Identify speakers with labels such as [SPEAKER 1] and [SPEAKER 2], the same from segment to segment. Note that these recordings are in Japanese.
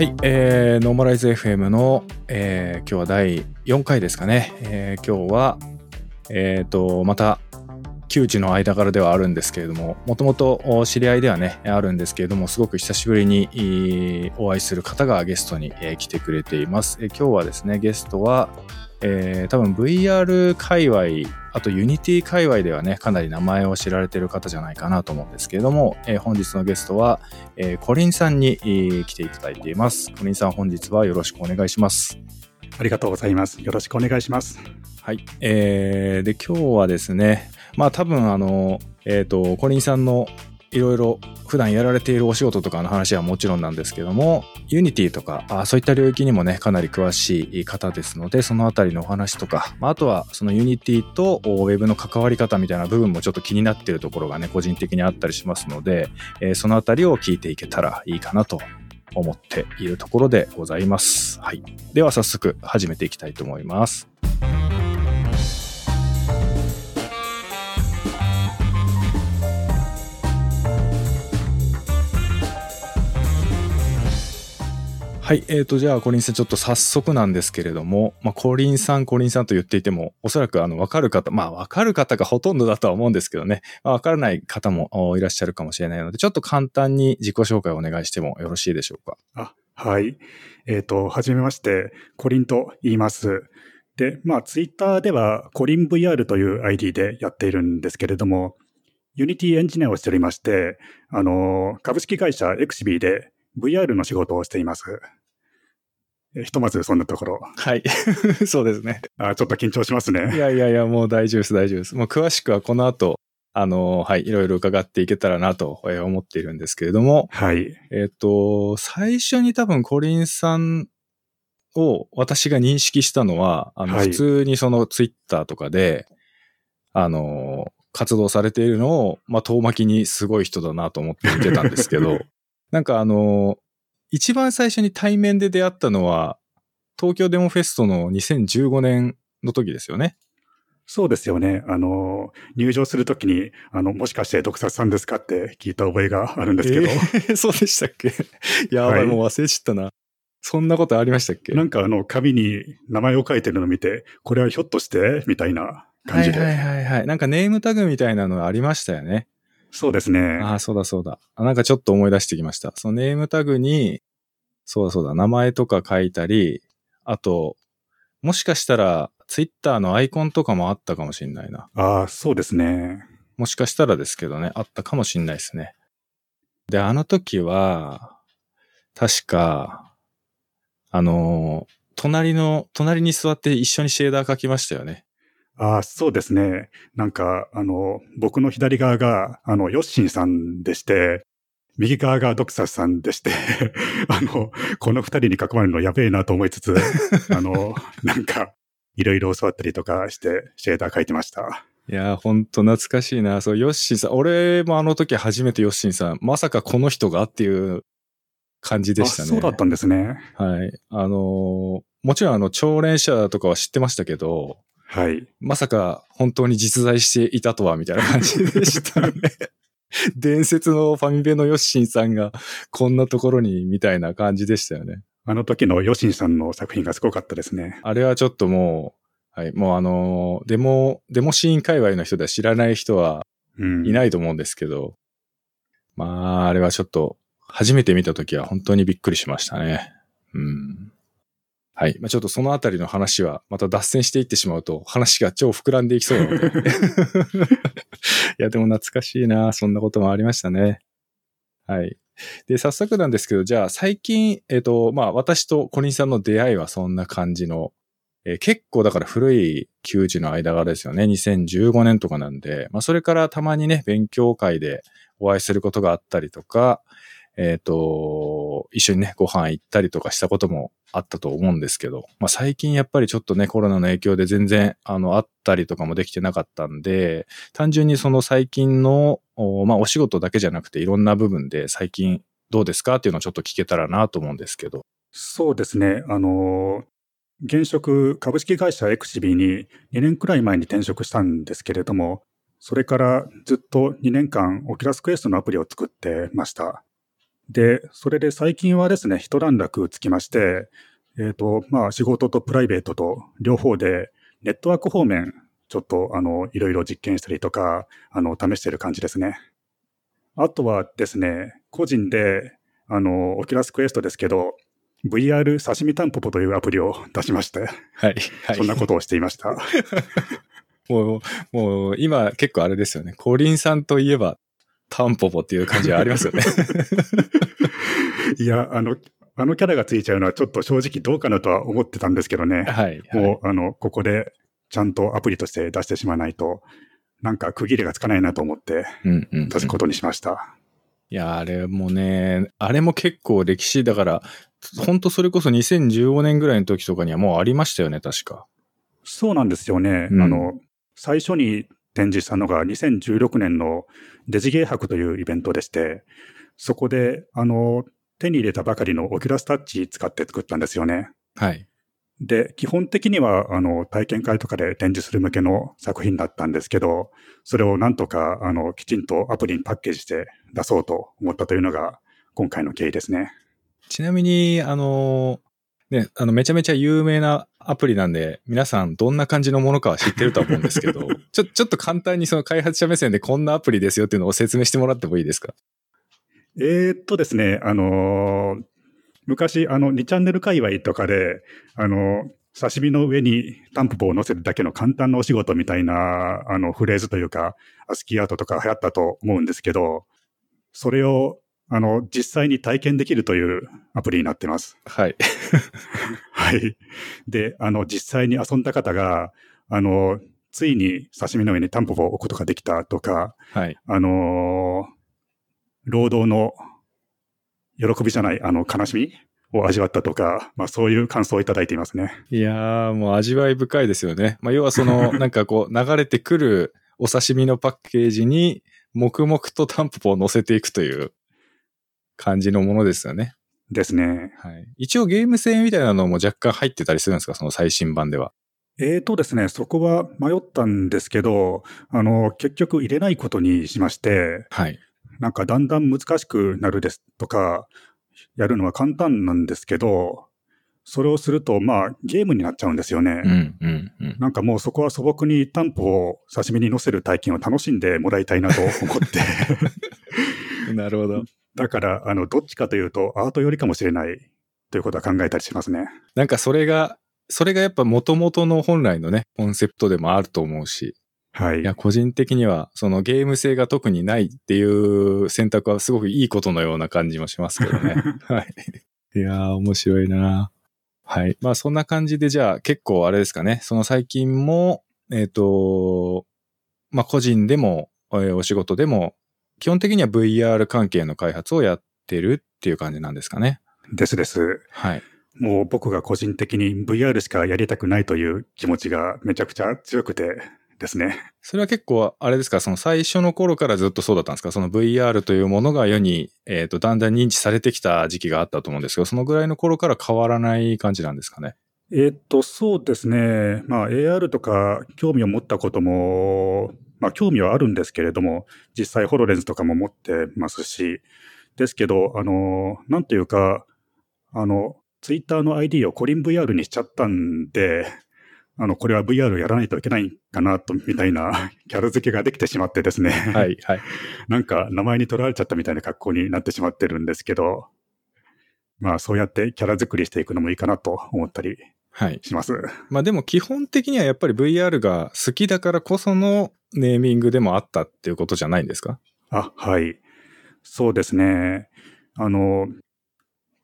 [SPEAKER 1] はい、えー、ノーマライズ FM の、えー、今日は第4回ですかね。えー、今日は、えっ、と、また、旧知の間柄ではあるんですけれども、もともと知り合いではね、あるんですけれども、すごく久しぶりにお会いする方がゲストに来てくれています。え今日はですね、ゲストは、えー、多分 VR 界隈、あと Unity 界隈ではね、かなり名前を知られている方じゃないかなと思うんですけれども、えー、本日のゲストは、えー、コリンさんに、来ていただいています。コリンさん本日はよろしくお願いします。
[SPEAKER 2] ありがとうございます。よろしくお願いします。
[SPEAKER 1] はい。えー、で、今日はですね、まあ多分あの、えっ、ー、と、コリンさんのいろいろ普段やられているお仕事とかの話はもちろんなんですけども、 Unity とか、あそういった領域にもね、かなり詳しい方ですので、そのあたりのお話とか、まあ、あとはその Unity とウェブの関わり方みたいな部分もちょっと気になっているところがね、個人的にあったりしますので、えー、そのあたりを聞いていけたらいいかなと思っているところでございます。はい。では早速始めていきたいと思います。はい。えっ、ー、と、じゃあ、コリンさん、ちょっと早速なんですけれども、まあ、コリンさん、コリンさんと言っていても、おそらく、あの、わかる方、まあ、わかる方がほとんどだとは思うんですけどね、まあ、わからない方もいらっしゃるかもしれないので、ちょっと簡単に自己紹介をお願いしてもよろしいでしょうか。
[SPEAKER 2] あ、はい。えっ、ー、と、はじめまして、コリンと言います。で、まあ、ツイッターでは、コリン VR という ID でやっているんですけれども、 Unity エンジニアをしておりまして、あの、株式会社エクシヴィで VR の仕事をしています。ひとまずそんなところ。
[SPEAKER 1] はい。そうですね。
[SPEAKER 2] あちょっと緊張しますね。
[SPEAKER 1] いやいやいや、もう大丈夫です、大丈夫です。もう詳しくはこの後、あの、はい、いろいろ伺っていけたらなと思っているんですけれども。
[SPEAKER 2] はい。
[SPEAKER 1] えっ、と、最初に多分コリンさんを私が認識したのは、あの、普通にそのツイッターとかで、あの、活動されているのを、まあ、遠巻きにすごい人だなと思って見てたんですけど、なんかあの、一番最初に対面で出会ったのは、東京デモフェストの2015年の時ですよね。
[SPEAKER 2] そうですよね。あの、入場するときに、あの、もしかして毒殺さんですかって聞いた覚えがあるんですけど。え
[SPEAKER 1] ー、そうでしたっけ？やばい、はい、もう忘れちゃったな。そんなことありましたっけ？
[SPEAKER 2] なんかあの、紙に名前を書いてるのを見て、これはひょっとして？みたいな感じで。
[SPEAKER 1] はいはいはいはい。なんかネームタグみたいなのありましたよね。
[SPEAKER 2] そうですね。
[SPEAKER 1] ああ、そうだそうだ。なんかちょっと思い出してきました。そのネームタグに、そうだそうだ、名前とか書いたり、あと、もしかしたら、ツイッターのアイコンとかもあったかもしんないな。
[SPEAKER 2] ああ、そうですね。
[SPEAKER 1] もしかしたらですけどね、あったかもしんないですね。で、あの時は、確か、あの、隣の、隣に座って一緒にシェーダー書きましたよね。
[SPEAKER 2] ああ、そうですね。なんか、あの、僕の左側が、あの、ヨッシンさんでして、右側がドクサスさんでして あの、この二人に囲まれるのやべえなと思いつつ、あの、なんか、いろいろ教わったりとかして、シェーダー書いてました。
[SPEAKER 1] いやー、ほんと懐かしいな。そう、ヨッシンさん、俺もあの時初めてヨッシンさん、まさかこの人がっていう感じでしたね。
[SPEAKER 2] そうだったんですね。
[SPEAKER 1] はい。あのー、もちろんあの、超連射とかは知ってましたけど、
[SPEAKER 2] はい。
[SPEAKER 1] まさか本当に実在していたとは、みたいな感じでしたね。伝説のファミベのヨッシンさんがこんなところに、みたいな感じでしたよね。
[SPEAKER 2] あの時のヨッシンさんの作品がすごかったですね。
[SPEAKER 1] あれはちょっともう、はい、もうあの、デモ、デモシーン界隈の人では知らない人はいないと思うんですけど、うん、まあ、あれはちょっと、初めて見た時は本当にびっくりしましたね。うん。はい。まあ、ちょっとそのあたりの話は、また脱線していってしまうと、話が超膨らんでいきそうなので。いや、でも懐かしいな。そんなこともありましたね。はい。で、早速なんですけど、じゃあ最近、えっ、ー、と、まあ、私と小林さんの出会いはそんな感じの、えー、結構だから古い球児の間柄ですよね。2015年とかなんで、まあ、それからたまにね、勉強会でお会いすることがあったりとか、えっ、ー、と、一緒にね、ご飯行ったりとかしたこともあったと思うんですけど、まあ最近やっぱりちょっとね、コロナの影響で全然、あの、あったりとかもできてなかったんで、単純にその最近の、まあお仕事だけじゃなくていろんな部分で最近どうですかっていうのをちょっと聞けたらなと思うんですけど。
[SPEAKER 2] そうですね。あの、現職株式会社エクシヴィに2年くらい前に転職したんですけれども、それからずっと2年間 Oculus Quest のアプリを作ってました。で、それで最近はですね、一段落つきまして、えっ、ー、と、まあ仕事とプライベートと両方でネットワーク方面、ちょっとあの、いろいろ実験したりとか、あの、試してる感じですね。あとはですね、個人で、あの、 Oculus Quest ですけど、VR 刺身タンポポというアプリを出しまして、
[SPEAKER 1] はい。はい、
[SPEAKER 2] そんなことをしていました。
[SPEAKER 1] もう、もう、今結構あれですよね。コリンさんといえば、タンポポっていう感じはありますよね。
[SPEAKER 2] いや、あの、あのキャラがついちゃうのはちょっと正直どうかなとは思ってたんですけどね。
[SPEAKER 1] はい。
[SPEAKER 2] もう、あの、ここでちゃんとアプリとして出してしまわないと、なんか区切りがつかないなと思って、出すことにしました。うんうんうん
[SPEAKER 1] いや、あれもね、あれも結構歴史だから、本当それこそ2015年ぐらいの時とかにはもうありましたよね、確か。
[SPEAKER 2] そうなんですよね。うん、あの、最初に展示したのが2016年のデジゲー博というイベントでして、そこで、あの、手に入れたばかりのオキュラスタッチ使って作ったんですよね。
[SPEAKER 1] はい。
[SPEAKER 2] で、基本的には、あの、体験会とかで展示する向けの作品だったんですけど、それをなんとか、あの、きちんとアプリにパッケージして出そうと思ったというのが、今回の経緯ですね。
[SPEAKER 1] ちなみに、あの、ね、あの、めちゃめちゃ有名なアプリなんで、皆さんどんな感じのものかは知ってると思うんですけど、ちょ、ちょっと簡単にその開発者目線でこんなアプリですよっていうのを説明してもらってもいいですか？
[SPEAKER 2] えー、っとですね、あのー、昔、あの、2チャンネル界隈とかで、あの、刺身の上にタンポポを乗せるだけの簡単なお仕事みたいな、あの、フレーズというか、アスキーアートとか流行ったと思うんですけど、それを、あの、実際に体験できるというアプリになってます。
[SPEAKER 1] はい。
[SPEAKER 2] はい。で、あの、実際に遊んだ方が、あの、ついに刺身の上にタンポポを置くことができたとか、
[SPEAKER 1] はい。
[SPEAKER 2] あの、労働の喜びじゃない、あの、悲しみを味わったとか、まあそういう感想をいただいていますね。
[SPEAKER 1] いやー、もう味わい深いですよね。まあ要はその、なんかこう、流れてくるお刺身のパッケージに、黙々とタンポポを乗せていくという感じのものですよね。
[SPEAKER 2] ですね。
[SPEAKER 1] はい。一応ゲーム性みたいなのも若干入ってたりするんですか？その最新版では。
[SPEAKER 2] えーとですね、そこは迷ったんですけど、あの、結局入れないことにしまして、
[SPEAKER 1] はい。
[SPEAKER 2] なんかだんだん難しくなるですとか、やるのは簡単なんですけど、それをすると、まあ、ゲームになっちゃうんですよね。
[SPEAKER 1] うんうんうん、
[SPEAKER 2] なんかもうそこは素朴に担保を刺身に乗せる体験を楽しんでもらいたいなと思って
[SPEAKER 1] なるほど。
[SPEAKER 2] だから、あの、どっちかというと、アート寄りかもしれないということは考えたりしますね。
[SPEAKER 1] なんかそれが、それがやっぱ元々の本来のね、コンセプトでもあると思うし、
[SPEAKER 2] はい。
[SPEAKER 1] いや、個人的には、そのゲーム性が特にないっていう選択はすごくいいことのような感じもしますけどね。はい。いやー、面白いなはい。まあ、そんな感じで、じゃあ、結構あれですかね。その最近も、えっ、ー、と、まあ、個人でも、えー、お仕事でも、基本的には VR 関係の開発をやってるっていう感じなんですかね。
[SPEAKER 2] ですです。
[SPEAKER 1] はい。
[SPEAKER 2] もう僕が個人的に VR しかやりたくないという気持ちがめちゃくちゃ強くて、ですね。
[SPEAKER 1] それは結構、あれですか、その最初の頃からずっとそうだったんですか？その VR というものが世に、えっ、ー、と、だんだん認知されてきた時期があったと思うんですけど、そのぐらいの頃から変わらない感じなんですかね？
[SPEAKER 2] えっと、そうですね。まあ、AR とか興味を持ったことも、まあ、興味はあるんですけれども、実際ホロレンズとかも持ってますし、ですけど、あの、なんていうか、あの、ツイッターの ID をコリン VR にしちゃったんで、あの、これは VR やらないといけないかなと、みたいな キャラ付けができてしまってですね。
[SPEAKER 1] はい、はい。
[SPEAKER 2] なんか名前に取られちゃったみたいな格好になってしまってるんですけど、まあそうやってキャラ作りしていくのもいいかなと思ったりします。はい、
[SPEAKER 1] まあでも基本的にはやっぱり VR が好きだからこそのネーミングでもあったっていうことじゃないんですか？
[SPEAKER 2] あ、はい。そうですね。あの、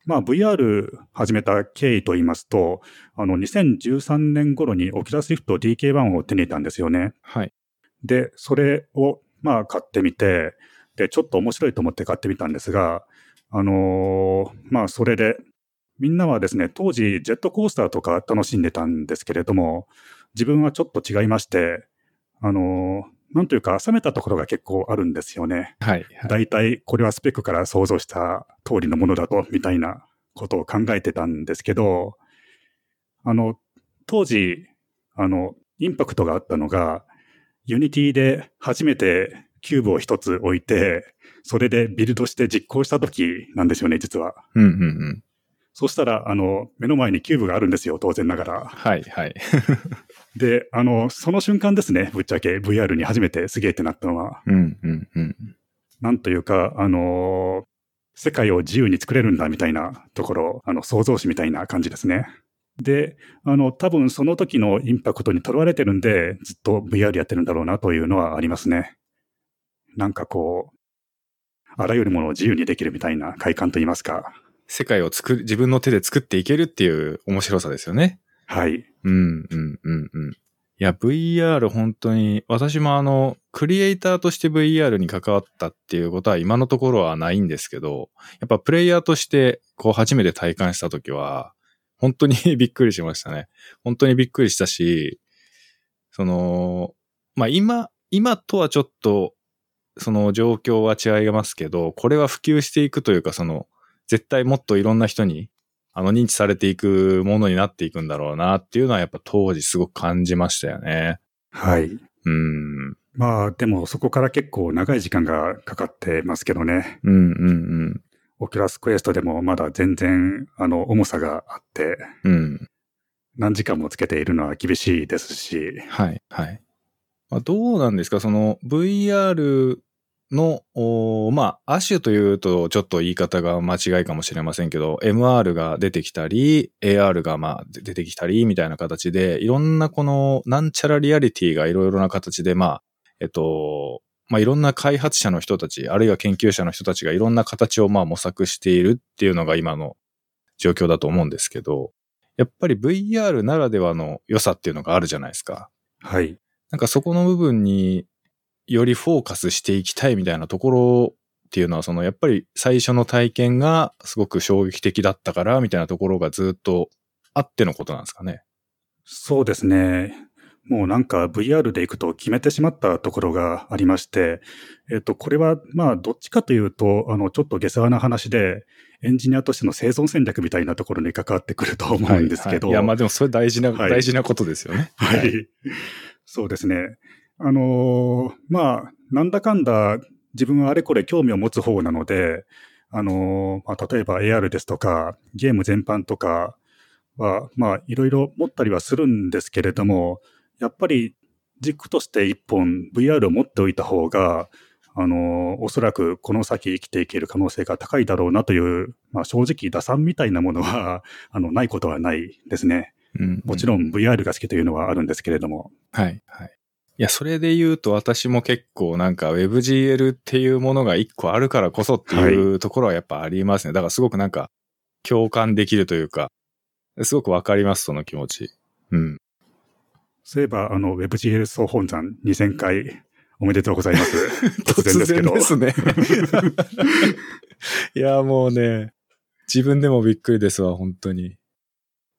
[SPEAKER 2] まあ VR 始めた経緯と言いますと、あの2013年頃にオキュラスリフト DK1 を手に入れたんですよね。
[SPEAKER 1] はい。
[SPEAKER 2] で、それをまあ買ってみて、で、ちょっと面白いと思って買ってみたんですが、あのー、まあそれで、みんなはですね、当時ジェットコースターとか楽しんでたんですけれども、自分はちょっと違いまして、あのー、なんというか、冷めたところが結構あるんですよね。
[SPEAKER 1] はい、
[SPEAKER 2] はい。大体、これはスペックから想像した通りのものだと、みたいなことを考えてたんですけど、あの、当時、あの、インパクトがあったのが、 Unity で初めてキューブを一つ置いて、それでビルドして実行した時なんですよね、実は。
[SPEAKER 1] うんうんうん。
[SPEAKER 2] そしたら、あの、目の前にキューブがあるんですよ、当然ながら。
[SPEAKER 1] はいはい。
[SPEAKER 2] で、あの、その瞬間ですね、ぶっちゃけ VR に初めてすげえってなったのは。
[SPEAKER 1] うんうんうん。
[SPEAKER 2] なんというか、あの世界を自由に作れるんだみたいなところ、あの、創造主みたいな感じですね。で、あの、多分その時のインパクトにとらわれてるんで、ずっと VR やってるんだろうなというのはありますね。なんかこう、あらゆるものを自由にできるみたいな快感といいますか。
[SPEAKER 1] 世界を作る、自分の手で作っていけるっていう面白さですよね。
[SPEAKER 2] はい。
[SPEAKER 1] うん、うん、うん、うん。いや、VR 本当に、私もあの、クリエイターとして VR に関わったっていうことは今のところはないんですけど、やっぱプレイヤーとしてこう初めて体感したときは、本当にびっくりしましたね。本当にびっくりしたし、その、まあ今、今とはちょっと、その状況は違いますけど、これは普及していくというか、その、絶対もっといろんな人に、あの、認知されていくものになっていくんだろうなっていうのはやっぱ当時すごく感じましたよね。
[SPEAKER 2] はい。
[SPEAKER 1] うん。
[SPEAKER 2] まあ、でもそこから結構長い時間がかかってますけどね。
[SPEAKER 1] うんうんうん。
[SPEAKER 2] Oculus Quest でもまだ全然、あの、重さがあって、
[SPEAKER 1] うん。
[SPEAKER 2] 何時間もつけているのは厳しいですし。
[SPEAKER 1] はい、はい。まあ、どうなんですか？その VR の、まあ、アシュというとちょっと言い方が間違いかもしれませんけど、MR が出てきたり、AR がまあ出てきたりみたいな形で、いろんなこのなんちゃらリアリティがいろいろな形で、まあ、えっと、まあ、いろんな開発者の人たち、あるいは研究者の人たちがいろんな形をまあ模索しているっていうのが今の状況だと思うんですけど、やっぱり VR ならではの良さっていうのがあるじゃないですか。
[SPEAKER 2] はい。
[SPEAKER 1] なんかそこの部分によりフォーカスしていきたいみたいなところっていうのは、そのやっぱり最初の体験がすごく衝撃的だったからみたいなところがずっとあってのことなんですかね。
[SPEAKER 2] そうですね。もうなんか VR で行くと決めてしまったところがありまして、えっと、これはまあどっちかというと、あの、ちょっと下世話な話で、エンジニアとしての生存戦略みたいなところに関わってくると思うんですけど。
[SPEAKER 1] はい、はい、いや、まあでもそれ大事な、はい、大事なことですよね。
[SPEAKER 2] はい。はい、そうですね。あのー、まあ、なんだかんだ自分はあれこれ興味を持つ方なので、あのー、まあ、例えば AR ですとか、ゲーム全般とかは、まあ、いろいろ持ったりはするんですけれども、やっぱり軸として一本 VR を持っておいた方が、あの、おそらくこの先生きていける可能性が高いだろうなという、まあ正直打算みたいなものは、あの、ないことはないですね。
[SPEAKER 1] うん、うん、
[SPEAKER 2] もちろん VR が好きというのはあるんですけれども。
[SPEAKER 1] はい、はい。いや、それで言うと私も結構なんか WebGL っていうものが一個あるからこそっていうところはやっぱありますね。はい、だからすごくなんか共感できるというか、すごくわかります、その気持ち。うん。
[SPEAKER 2] そういえば、あの、WebGL 総本山2000回おめでとうございます。突然ですけど。
[SPEAKER 1] ですね。いや、もうね、自分でもびっくりですわ、本当に。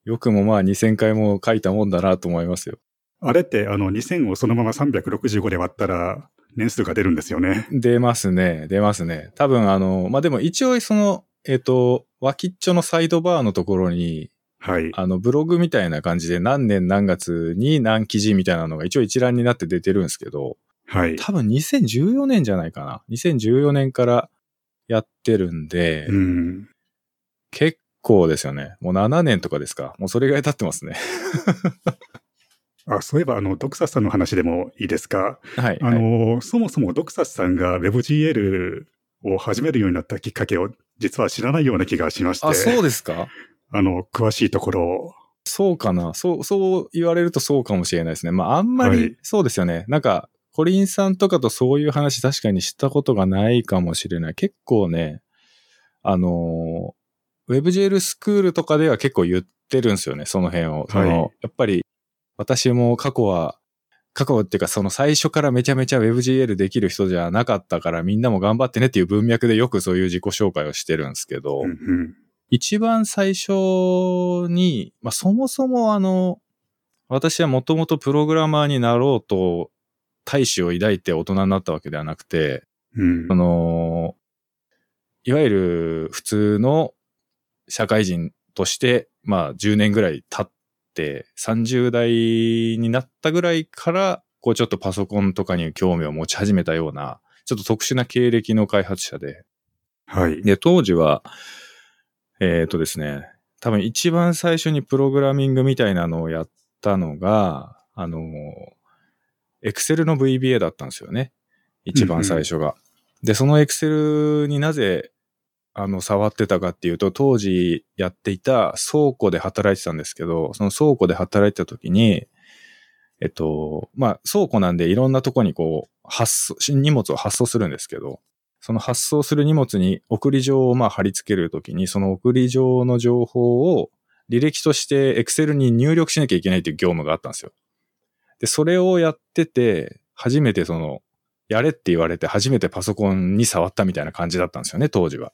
[SPEAKER 1] よくもまあ2000回も書いたもんだなと思いますよ。
[SPEAKER 2] あれって、あの、2000をそのまま365で割ったら、年数が出るんですよね。
[SPEAKER 1] 出ますね。出ますね。多分、あの、まあ、でも一応その、えっ、ー、と、脇っちょのサイドバーのところに、
[SPEAKER 2] はい。
[SPEAKER 1] あの、ブログみたいな感じで何年何月に何記事みたいなのが一応一覧になって出てるんですけど、
[SPEAKER 2] はい。
[SPEAKER 1] 多分2014年じゃないかな。2014年からやってるんで、
[SPEAKER 2] うん、
[SPEAKER 1] 結構ですよね。もう7年とかですか。もうそれぐらい経ってますね。
[SPEAKER 2] あそういえば、あの、ドクサスさんの話でもいいですか？
[SPEAKER 1] はい。
[SPEAKER 2] あの、はい、そもそもドクサスさんが WebGL を始めるようになったきっかけを実は知らないような気がしまして。
[SPEAKER 1] あ、そうですか？
[SPEAKER 2] あの、詳しいところを。
[SPEAKER 1] そうかな。そう、そう言われるとそうかもしれないですね。まあ、あんまり、そうですよね。なんか、コリンさんとかとそういう話確かにしたことがないかもしれない。結構ね、あの、WebGL スクールとかでは結構言ってるんですよね、その辺を。その、やっぱり、私も過去は、過去っていうかその最初からめちゃめちゃ WebGL できる人じゃなかったからみんなも頑張ってねっていう文脈でよくそういう自己紹介をしてるんですけど、
[SPEAKER 2] うんうん。
[SPEAKER 1] 一番最初に、まあ、そもそもあの、私はもともとプログラマーになろうと大志を抱いて大人になったわけではなくて、
[SPEAKER 2] うん、
[SPEAKER 1] あの、いわゆる普通の社会人として、まあ10年ぐらい経って、30代になったぐらいから、こうちょっとパソコンとかに興味を持ち始めたようなちょっと特殊な経歴の開発者で。
[SPEAKER 2] はい。
[SPEAKER 1] で、当時は、えっ、ー、とですね、多分一番最初にプログラミングみたいなのをやったのが、あの、Excel の VBA だったんですよね。一番最初が。うんうん、で、その Excel になぜ、あの、触ってたかっていうと、当時やっていた倉庫で働いてたんですけど、その倉庫で働いてた時に、えっと、まあ、倉庫なんでいろんなとこにこう、発送、荷物を発送するんですけど、その発送する荷物に送り状をまあ貼り付けるときに、その送り状の情報を履歴として Excel に入力しなきゃいけないっていう業務があったんですよ。で、それをやってて、初めてその、やれって言われて初めてパソコンに触ったみたいな感じだったんですよね、当時は。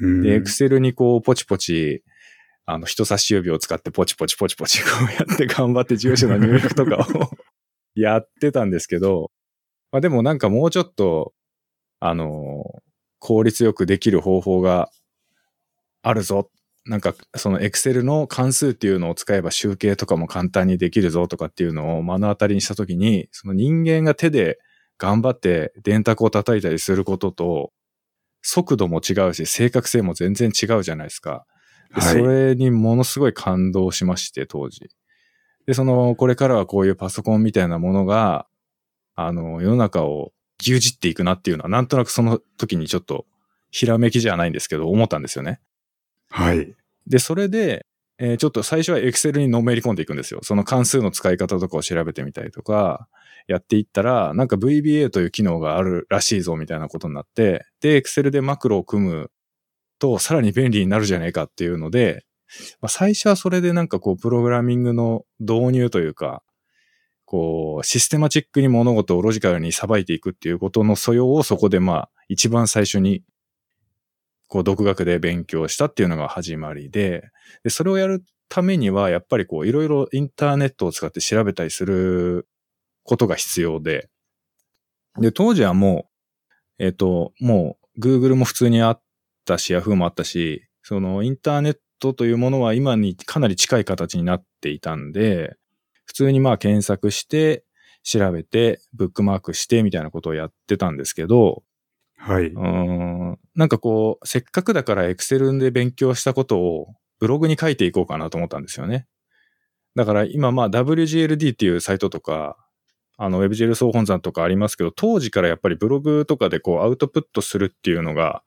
[SPEAKER 1] で、Excel にこう、ポチポチ、あの、人差し指を使ってポチポチポチポチこうやって頑張って住所の入力とかを やってたんですけど、まあでもなんかもうちょっと、あの、効率よくできる方法があるぞ。なんかその Excel の関数っていうのを使えば集計とかも簡単にできるぞとかっていうのを目の当たりにしたときに、その人間が手で頑張って電卓を叩いたりすることと、速度も違うし、正確性も全然違うじゃないですか。はい、それにものすごい感動しまして、当時。で、その、これからはこういうパソコンみたいなものが、あの、世の中を牛耳っていくなっていうのは、なんとなくその時にちょっと、ひらめきじゃないんですけど、思ったんですよね。
[SPEAKER 2] はい。
[SPEAKER 1] で、それで、えー、ちょっと最初は Excel にのめり込んでいくんですよ。その関数の使い方とかを調べてみたりとか、やっていったら、なんか VBA という機能があるらしいぞみたいなことになって、で、Excel でマクロを組むとさらに便利になるじゃねえかっていうので、まあ、最初はそれでなんかこう、プログラミングの導入というか、こう、システマチックに物事をロジカルにさばいていくっていうことの素養をそこでまあ、一番最初に、こう、独学で勉強したっていうのが始まりで、で、それをやるためには、やっぱりこう、いろいろインターネットを使って調べたりすることが必要で、で、当時はもう、えっ、ー、と、もう、Google も普通にあったし、Yahoo もあったし、そのインターネットというものは今にかなり近い形になっていたんで、普通にまあ検索して、調べて、ブックマークしてみたいなことをやってたんですけど、
[SPEAKER 2] はい。
[SPEAKER 1] うん。なんかこう、せっかくだから Excel で勉強したことをブログに書いていこうかなと思ったんですよね。だから今まあ WGLD っていうサイトとか、あの WebGL 総本山とかありますけど、当時からやっぱりブログとかでこうアウトプットするっていうのが、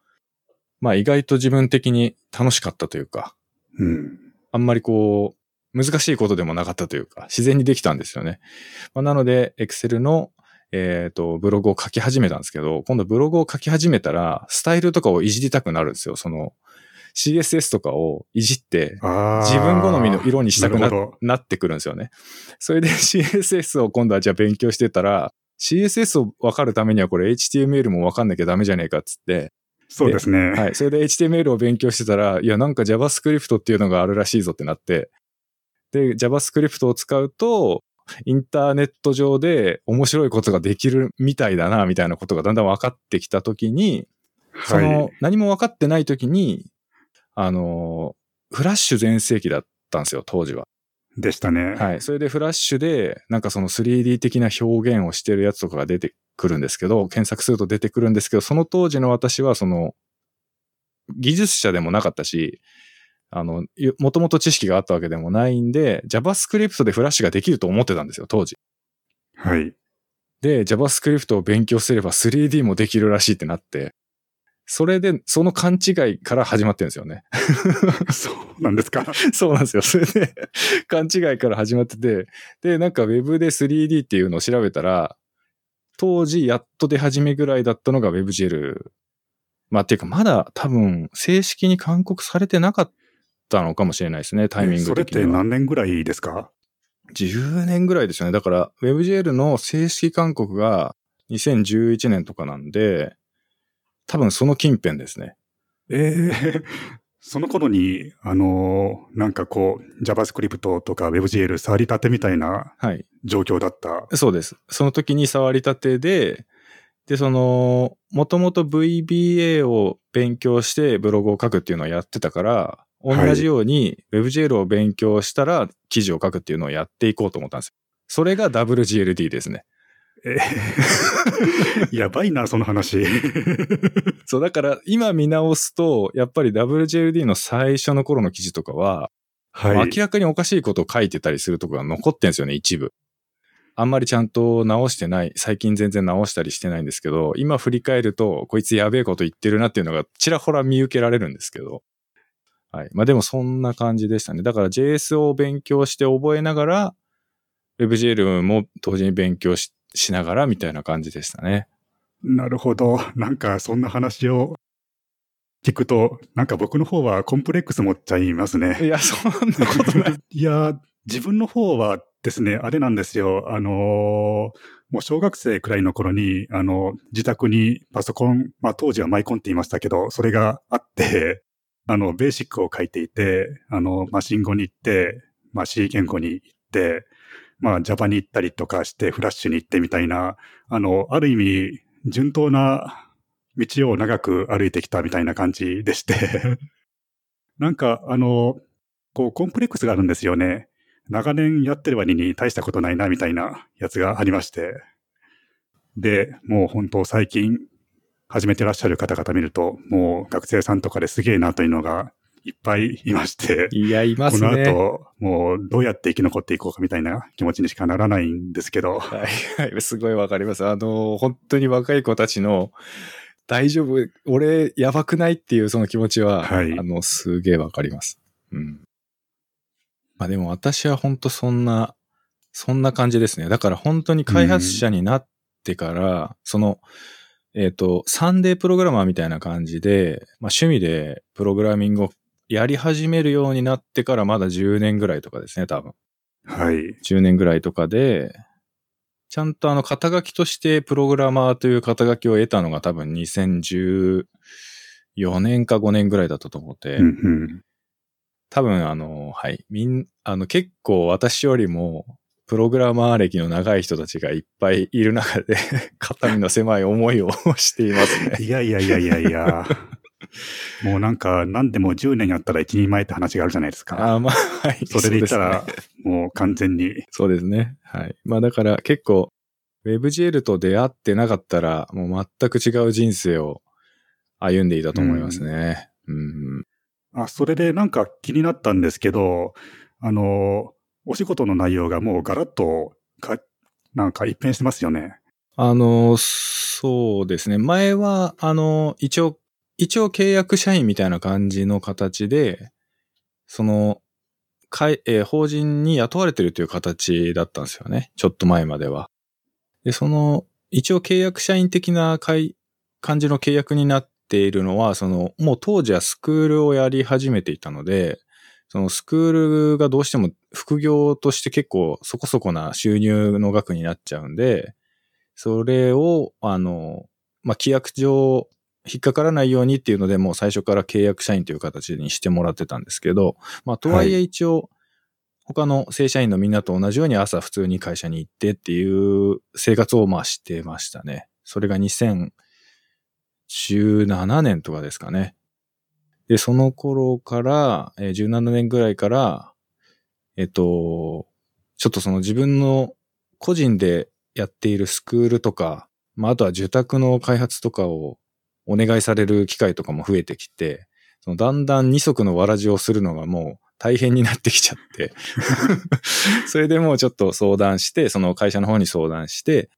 [SPEAKER 1] まあ意外と自分的に楽しかったというか、
[SPEAKER 2] うん。
[SPEAKER 1] あんまりこう、難しいことでもなかったというか、自然にできたんですよね。まあ、なので、Excel の、えっ、ー、と、ブログを書き始めたんですけど、今度ブログを書き始めたら、スタイルとかをいじりたくなるんですよ。その、CSS とかをいじって、自分好みの色にしたくななってくるんですよね。それで CSS を今度はじゃあ勉強してたら、CSS を分かるためにはこれ HTML も分かんなきゃダメじゃねえかっつって、
[SPEAKER 2] そうですね。
[SPEAKER 1] はい。それで HTML を勉強してたら、いや、なんか JavaScript っていうのがあるらしいぞってなって、で、JavaScript を使うと、インターネット上で面白いことができるみたいだな、みたいなことがだんだん分かってきたときに、その、何も分かってないときに、あの、フラッシュ全盛期だったんですよ、当時は。
[SPEAKER 2] でしたね。
[SPEAKER 1] はい。それでフラッシュで、なんかその 3D 的な表現をしてるやつとかが出てくるんですけど、検索すると出てくるんですけど、その当時の私はその、技術者でもなかったし、あの、もともと知識があったわけでもないんで、JavaScript でフラッシュができると思ってたんですよ、当時。
[SPEAKER 2] はい。
[SPEAKER 1] で、JavaScript を勉強すれば 3D もできるらしいってなって、それで、その勘違いから始まってるんですよね。
[SPEAKER 2] そうなんですか？
[SPEAKER 1] そうなんですよ。それで、勘違いから始まってて、で、なんか Web で 3D っていうのを調べたら、当時やっと出始めぐらいだったのが WebGL。まあ、っていうか、まだ多分、正式に勧告されてなかったのかもしれないですね、タイミング的に
[SPEAKER 2] それって何年ぐらいですか
[SPEAKER 1] ?10 年ぐらいですよね。だから、WebGL の正式勧告が2011年とかなんで、多分その近辺ですね。
[SPEAKER 2] ええー、その頃に、あのー、なんかこう、JavaScript とか WebGL 触りたてみたいな状況だった、は
[SPEAKER 1] い、そうです。その時に触りたてで、で、その、もともと VBA を勉強してブログを書くっていうのをやってたから、同じように WebGL を勉強したら記事を書くっていうのをやっていこうと思ったんですよ。それが WGLD ですね。
[SPEAKER 2] え やばいな、その話。
[SPEAKER 1] そう、だから今見直すと、やっぱり WJLD の最初の頃の記事とかは、はい、明らかにおかしいことを書いてたりするとこが残ってんですよね、一部。あんまりちゃんと直してない、最近全然直したりしてないんですけど、今振り返ると、こいつやべえこと言ってるなっていうのがちらほら見受けられるんですけど。はい。まあでもそんな感じでしたね。だから JS を勉強して覚えながら、WebGL も同時に勉強ししながらみたいな感じでしたね。
[SPEAKER 2] なるほど。なんかそんな話を聞くと、なんか僕の方はコンプレックス持っちゃいますね。
[SPEAKER 1] いや、そんなことない。
[SPEAKER 2] いや、自分の方はですね、あれなんですよ。あのもう小学生くらいの頃に、あの、自宅にパソコン、まあ当時はマイコンって言いましたけど、それがあって、あの、ベーシックを書いていて、あの、マシン語に行って、まあ C 言語に行って、まあ Java に行ったりとかして、フラッシュに行ってみたいな、あの、ある意味、順当な道を長く歩いてきたみたいな感じでして なんか、あの、こう、コンプレックスがあるんですよね。長年やってる割に大したことないな、みたいなやつがありまして。で、もう本当最近始めてらっしゃる方々見ると、もう学生さんとかですげえなというのがいっぱいいまして。
[SPEAKER 1] いや、いますね。
[SPEAKER 2] この後、もうどうやって生き残っていこうかみたいな気持ちにしかならないんですけど。
[SPEAKER 1] はい、はい、すごいわかります。あの、本当に若い子たちの、大丈夫、俺、やばくないっていうその気持ちは、はい、あの、すげえわかります。うん。まあでも私は本当そんな、そんな感じですね。だから本当に開発者になってから、うん、その、えっ、ー、と、サンデープログラマーみたいな感じで、まあ趣味でプログラミングをやり始めるようになってからまだ10年ぐらいとかですね、多分。
[SPEAKER 2] はい。
[SPEAKER 1] 10年ぐらいとかで、ちゃんとあの肩書きとしてプログラマーという肩書きを得たのが多分2014年か5年ぐらいだったと思って、うんうん、多分あの、はい。みん、あの結構私よりも、プログラマー歴の長い人たちがいっぱいいる中で 肩身の狭い思いをしていますね。
[SPEAKER 2] いやいやいやいやいや。もうなんか、何でも10年やったら一人前って話があるじゃないですか。
[SPEAKER 1] あまあ、はい。
[SPEAKER 2] それで言ったら、もう完全に。
[SPEAKER 1] そうですね。はい。まあだから結構、WebGL と出会ってなかったら、もう全く違う人生を歩んでいたと思いますね。うん、うん
[SPEAKER 2] あ、それでなんか気になったんですけど、あの、お仕事の内容がもうガラッとか、なんか一変してますよね。
[SPEAKER 1] あの、そうですね。前は、あの、一応、一応契約社員みたいな感じの形で、その、かい、えー、法人に雇われてるという形だったんですよね。ちょっと前までは。で、その、一応契約社員的な会感じの契約になっているのは、その、もう当時はスクールをやり始めていたので、そのスクールがどうしても副業として結構そこそこな収入の額になっちゃうんで、それを、あの、まあ、規約上引っかからないようにっていうので、もう最初から契約社員という形にしてもらってたんですけど、まあ、とはいえ一応、他の正社員のみんなと同じように朝普通に会社に行ってっていう生活をまあしてましたね。それが2000、17年とかですかね。で、その頃から、えー、17年ぐらいから、えっと、ちょっとその自分の個人でやっているスクールとか、まあ、あとは受託の開発とかをお願いされる機会とかも増えてきて、そのだんだん二足のわらじをするのがもう大変になってきちゃって。それでもうちょっと相談して、その会社の方に相談して、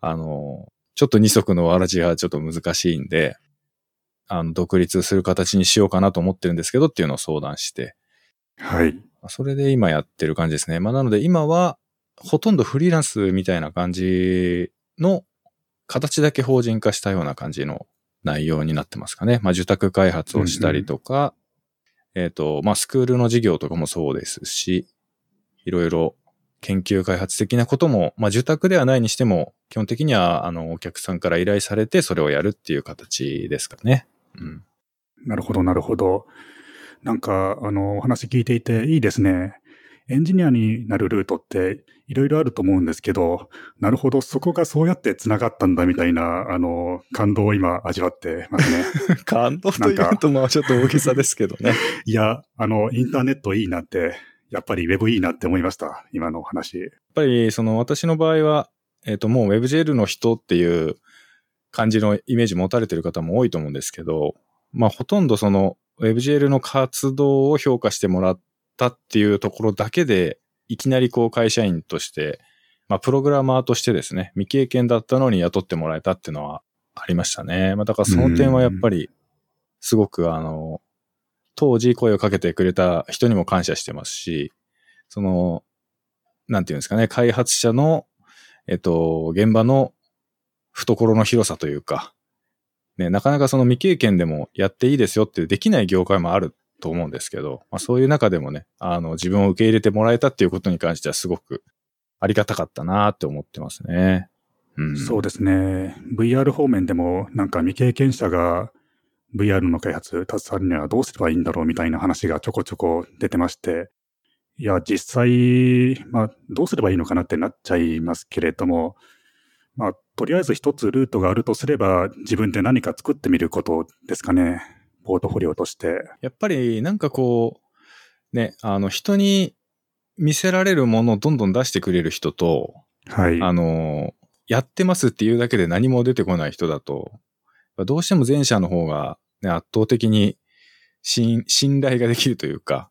[SPEAKER 1] あの、ちょっと二足のわらじはちょっと難しいんで、あの、独立する形にしようかなと思ってるんですけどっていうのを相談して。
[SPEAKER 2] はい。
[SPEAKER 1] それで今やってる感じですね。まあなので今はほとんどフリーランスみたいな感じの形だけ法人化したような感じの内容になってますかね。まあ受託開発をしたりとか、うんうん、えっ、ー、と、まあスクールの事業とかもそうですし、いろいろ研究開発的なことも、まあ、受託ではないにしても、基本的には、あの、お客さんから依頼されて、それをやるっていう形ですかね。うん。
[SPEAKER 2] なるほど、なるほど。なんか、あの、お話聞いていていいですね。エンジニアになるルートっていろいろあると思うんですけど、なるほど、そこがそうやって繋がったんだみたいな、あの、感動を今味わってますね。
[SPEAKER 1] 感動というと、まあちょっと大げさですけどね。
[SPEAKER 2] いや、あの、インターネットいいなってやっぱり Web いいなって思いました。今の話。
[SPEAKER 1] やっぱり、その私の場合は、えっ、ー、と、もう WebGL の人っていう感じのイメージ持たれてる方も多いと思うんですけど、まあ、ほとんどその WebGL の活動を評価してもらったっていうところだけで、いきなりこう会社員として、まあ、プログラマーとしてですね、未経験だったのに雇ってもらえたっていうのはありましたね。まあ、だからその点はやっぱり、すごくあの、当時声をかけてくれた人にも感謝してますし、その、なんていうんですかね、開発者の、えっと、現場の懐の広さというか、ね、なかなかその未経験でもやっていいですよってできない業界もあると思うんですけど、まあ、そういう中でもね、あの、自分を受け入れてもらえたっていうことに関してはすごくありがたかったなって思ってますね。
[SPEAKER 2] うん、そうですね。VR 方面でもなんか未経験者が VR の開発携わるにはどうすればいいんだろうみたいな話がちょこちょこ出てまして、いや、実際、まあ、どうすればいいのかなってなっちゃいますけれども、まあ、とりあえず一つルートがあるとすれば、自分で何か作ってみることですかね。ポートフォリオとして。
[SPEAKER 1] やっぱり、なんかこう、ね、あの、人に見せられるものをどんどん出してくれる人と、
[SPEAKER 2] はい。
[SPEAKER 1] あの、やってますっていうだけで何も出てこない人だと、どうしても前者の方が、ね、圧倒的に信頼ができるというか、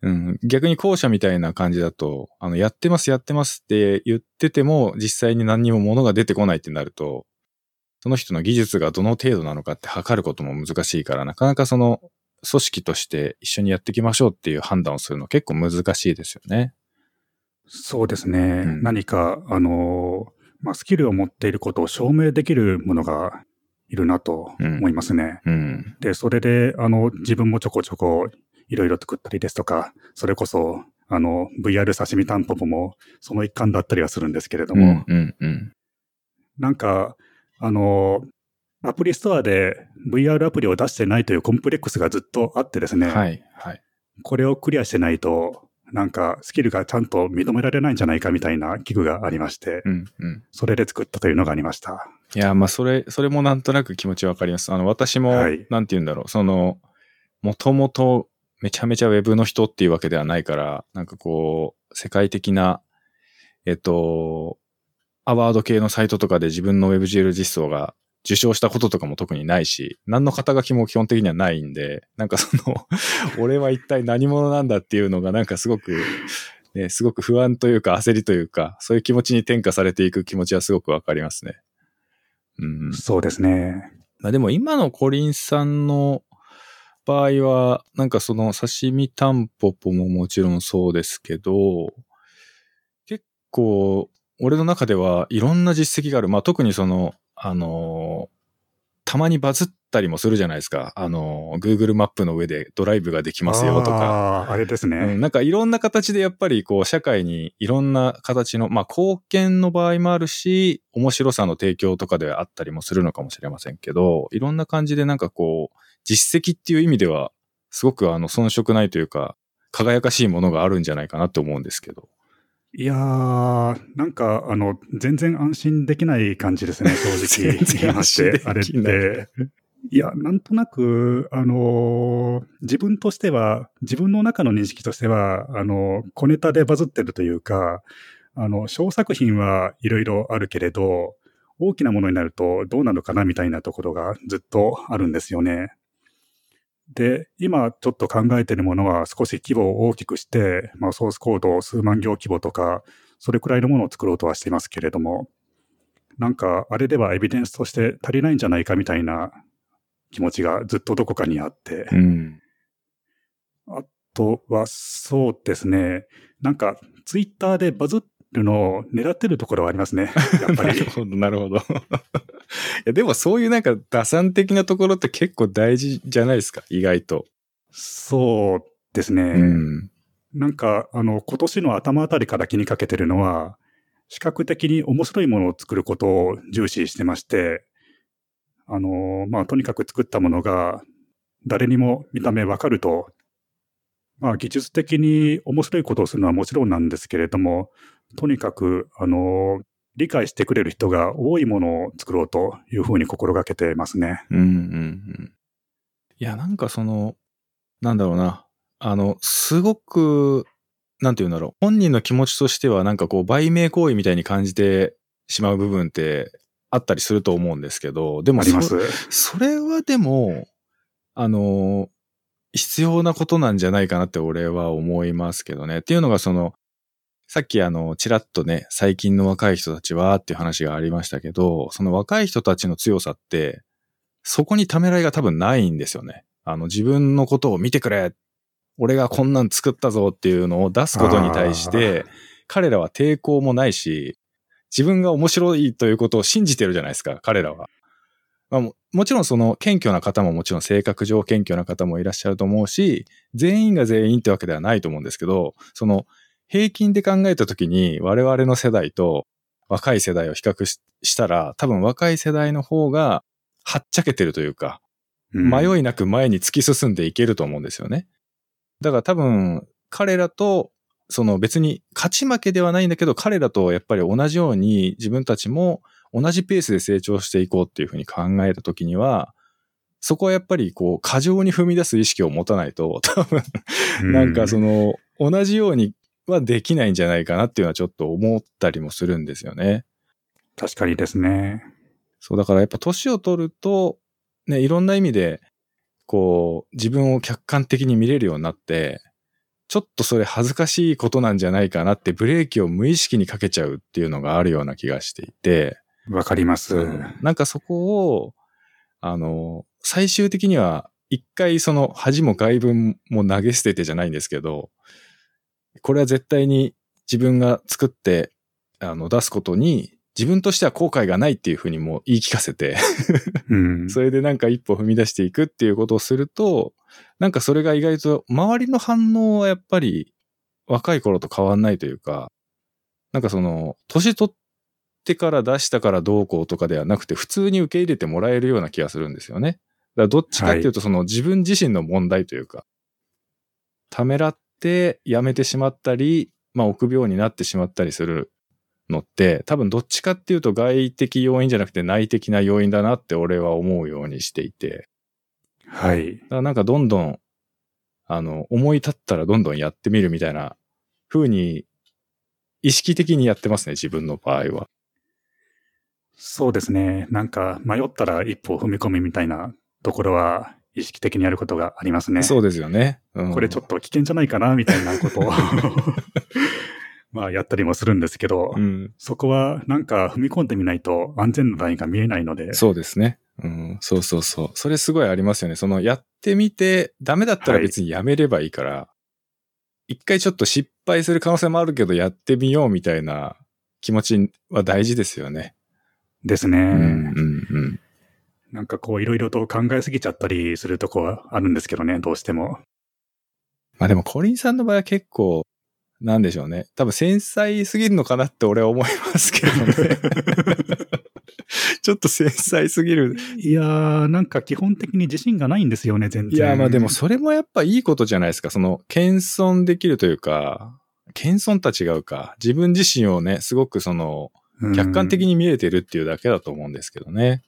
[SPEAKER 1] うん、逆に後者みたいな感じだと、あの、やってます、やってますって言ってても、実際に何にも物が出てこないってなると、その人の技術がどの程度なのかって測ることも難しいから、なかなかその組織として一緒にやっていきましょうっていう判断をするの結構難しいですよね。
[SPEAKER 2] そうですね。うん、何か、あの、まあ、スキルを持っていることを証明できるものがいるなと思いますね。
[SPEAKER 1] うんうん、
[SPEAKER 2] で、それで、あの、自分もちょこちょこいろいろ作ったりですとか、それこそ、あの、VR 刺身タンポポもその一環だったりはするんですけれども、
[SPEAKER 1] うんうんうん、
[SPEAKER 2] なんか、あの、アプリストアで VR アプリを出してないというコンプレックスがずっとあってですね、
[SPEAKER 1] はい、はい。
[SPEAKER 2] これをクリアしてないと、なんかスキルがちゃんと認められないんじゃないかみたいな器具がありまして、
[SPEAKER 1] うんうん、
[SPEAKER 2] それで作ったというのがありました。
[SPEAKER 1] いや、まあそれ、それもなんとなく気持ちわかります。あの、私も、はい、なんて言うんだろう、その、もともとめちゃめちゃウェブの人っていうわけではないから、なんかこう、世界的な、えっと、アワード系のサイトとかで自分の WebGL 実装が受賞したこととかも特にないし、何の肩書きも基本的にはないんで、なんかその 俺は一体何者なんだっていうのがなんかすごく、ね、すごく不安というか焦りというか、そういう気持ちに転化されていく気持ちはすごくわかりますね。
[SPEAKER 2] うん。そうですね。
[SPEAKER 1] まあでも今のコリンさんの場合は、なんかその刺身タンポポももちろんそうですけど、結構、俺の中ではいろんな実績がある。まあ特にその、あのたまにバズったりもするじゃないですか。あの、Google マップの上でドライブができますよとか。
[SPEAKER 2] ああれですね、う
[SPEAKER 1] ん。なんかいろんな形でやっぱりこう社会にいろんな形の、まあ貢献の場合もあるし、面白さの提供とかであったりもするのかもしれませんけど、いろんな感じでなんかこう、実績っていう意味では、すごくあの遜色ないというか、輝かしいものがあるんじゃないかなと思うんですけど。
[SPEAKER 2] いやー、なんか、あの、全然安心できない感じですね、正直。
[SPEAKER 1] 全然安心できない。あれって。
[SPEAKER 2] いや、なんとなく、あのー、自分としては、自分の中の認識としては、あの、小ネタでバズってるというか、あの、小作品はいろいろあるけれど、大きなものになるとどうなのかなみたいなところがずっとあるんですよね。で、今ちょっと考えているものは少し規模を大きくして、まあ、ソースコード数万行規模とか、それくらいのものを作ろうとはしていますけれども、なんかあれではエビデンスとして足りないんじゃないかみたいな気持ちがずっとどこかにあって、
[SPEAKER 1] うん、
[SPEAKER 2] あとはそうですね、なんかツイッターでバズるのを狙ってるところはありますね。やっぱり。な
[SPEAKER 1] るほど、なるほど。や、でもそういうなんか打算的なところって結構大事じゃないですか、意外と。
[SPEAKER 2] そうですね。
[SPEAKER 1] うん、
[SPEAKER 2] なんか、あの、今年の頭あたりから気にかけてるのは、視覚的に面白いものを作ることを重視してまして、あの、まあ、とにかく作ったものが誰にも見た目わかると、まあ、技術的に面白いことをするのはもちろんなんですけれども、とにかく、あの、理解してくれる人が多いものを作ろうというふうに心がけてますね。
[SPEAKER 1] うんうんうん。いや、なんかその、なんだろうな。あの、すごく、なんて言うんだろう。本人の気持ちとしては、なんかこう、売名行為みたいに感じてしまう部分ってあったりすると思うんですけど、でも
[SPEAKER 2] そ
[SPEAKER 1] それはでも、あの、必要なことなんじゃないかなって俺は思いますけどね。っていうのがその、さっきあの、ちらっとね、最近の若い人たちはっていう話がありましたけど、その若い人たちの強さって、そこにためらいが多分ないんですよね。あの、自分のことを見てくれ俺がこんなん作ったぞっていうのを出すことに対して、彼らは抵抗もないし、自分が面白いということを信じてるじゃないですか、彼らは。まあ、ももちろんその謙虚な方ももちろん性格上謙虚な方もいらっしゃると思うし、全員が全員ってわけではないと思うんですけど、その平均で考えたときに我々の世代と若い世代を比較したら、多分若い世代の方がはっちゃけてるというか、迷いなく前に突き進んでいけると思うんですよね。だから多分彼らとその別に勝ち負けではないんだけど、彼らとやっぱり同じように自分たちも同じペースで成長していこうっていうふうに考えたときには、そこはやっぱりこう過剰に踏み出す意識を持たないと、多分なんかその同じようにはできないんじゃないかなっていうのはちょっと思ったりもするんですよね。
[SPEAKER 2] 確かにですね。
[SPEAKER 1] そうだからやっぱ年を取ると、ね、いろんな意味で、こう自分を客観的に見れるようになって、ちょっとそれ恥ずかしいことなんじゃないかなってブレーキを無意識にかけちゃうっていうのがあるような気がしていて。
[SPEAKER 2] わかります、
[SPEAKER 1] なんかそこを、あの、最終的には一回その恥も外文も投げ捨ててじゃないんですけど、これは絶対に自分が作ってあの出すことに自分としては後悔がないっていうふうにも言い聞かせて。うん、それでなんか一歩踏み出していくっていうことをすると、なんかそれが意外と周りの反応はやっぱり若い頃と変わんないというか、なんかその、年取ってから出したからどうこうとかではなくて、普通に受け入れてもらえるような気がするんですよね。だからどっちかっていうと、その自分自身の問題というか、はい、ためらってやめてしまったり、まあ臆病になってしまったりするのって、多分どっちかっていうと外的要因じゃなくて内的な要因だなって俺は思うようにしていて。
[SPEAKER 2] はい。
[SPEAKER 1] だからなんかどんどん、あの、思い立ったらどんどんやってみるみたいな風に意識的にやってますね、自分の場合は。
[SPEAKER 2] そうですね。なんか迷ったら一歩踏み込みみたいなところは意識的にやることがありますね。
[SPEAKER 1] そうですよね。
[SPEAKER 2] うん、これちょっと危険じゃないかなみたいなことを まあやったりもするんですけど、うん、そこはなんか踏み込んでみないと安全なラインが見えないので。
[SPEAKER 1] そうですね。うん、そうそうそう。それすごいありますよね。そのやってみてダメだったら別にやめればいいから、はい、一回ちょっと失敗する可能性もあるけどやってみようみたいな気持ちは大事ですよね。
[SPEAKER 2] ですね。うん
[SPEAKER 1] うんうん。
[SPEAKER 2] なんかこういろいろと考えすぎちゃったりするとこはあるんですけどね、どうしても。
[SPEAKER 1] まあでもコリンさんの場合は結構なんでしょうね。多分繊細すぎるのかなって俺は思いますけどね。ちょっと繊細すぎる。
[SPEAKER 2] いやー、なんか基本的に自信がないんですよね、全然。
[SPEAKER 1] いや、まあでもそれもやっぱいいことじゃないですか。その、謙遜できるというか、謙遜とは違うか。自分自身をね、すごくその、客観的に見えてるっていうだけだと思うんですけどね。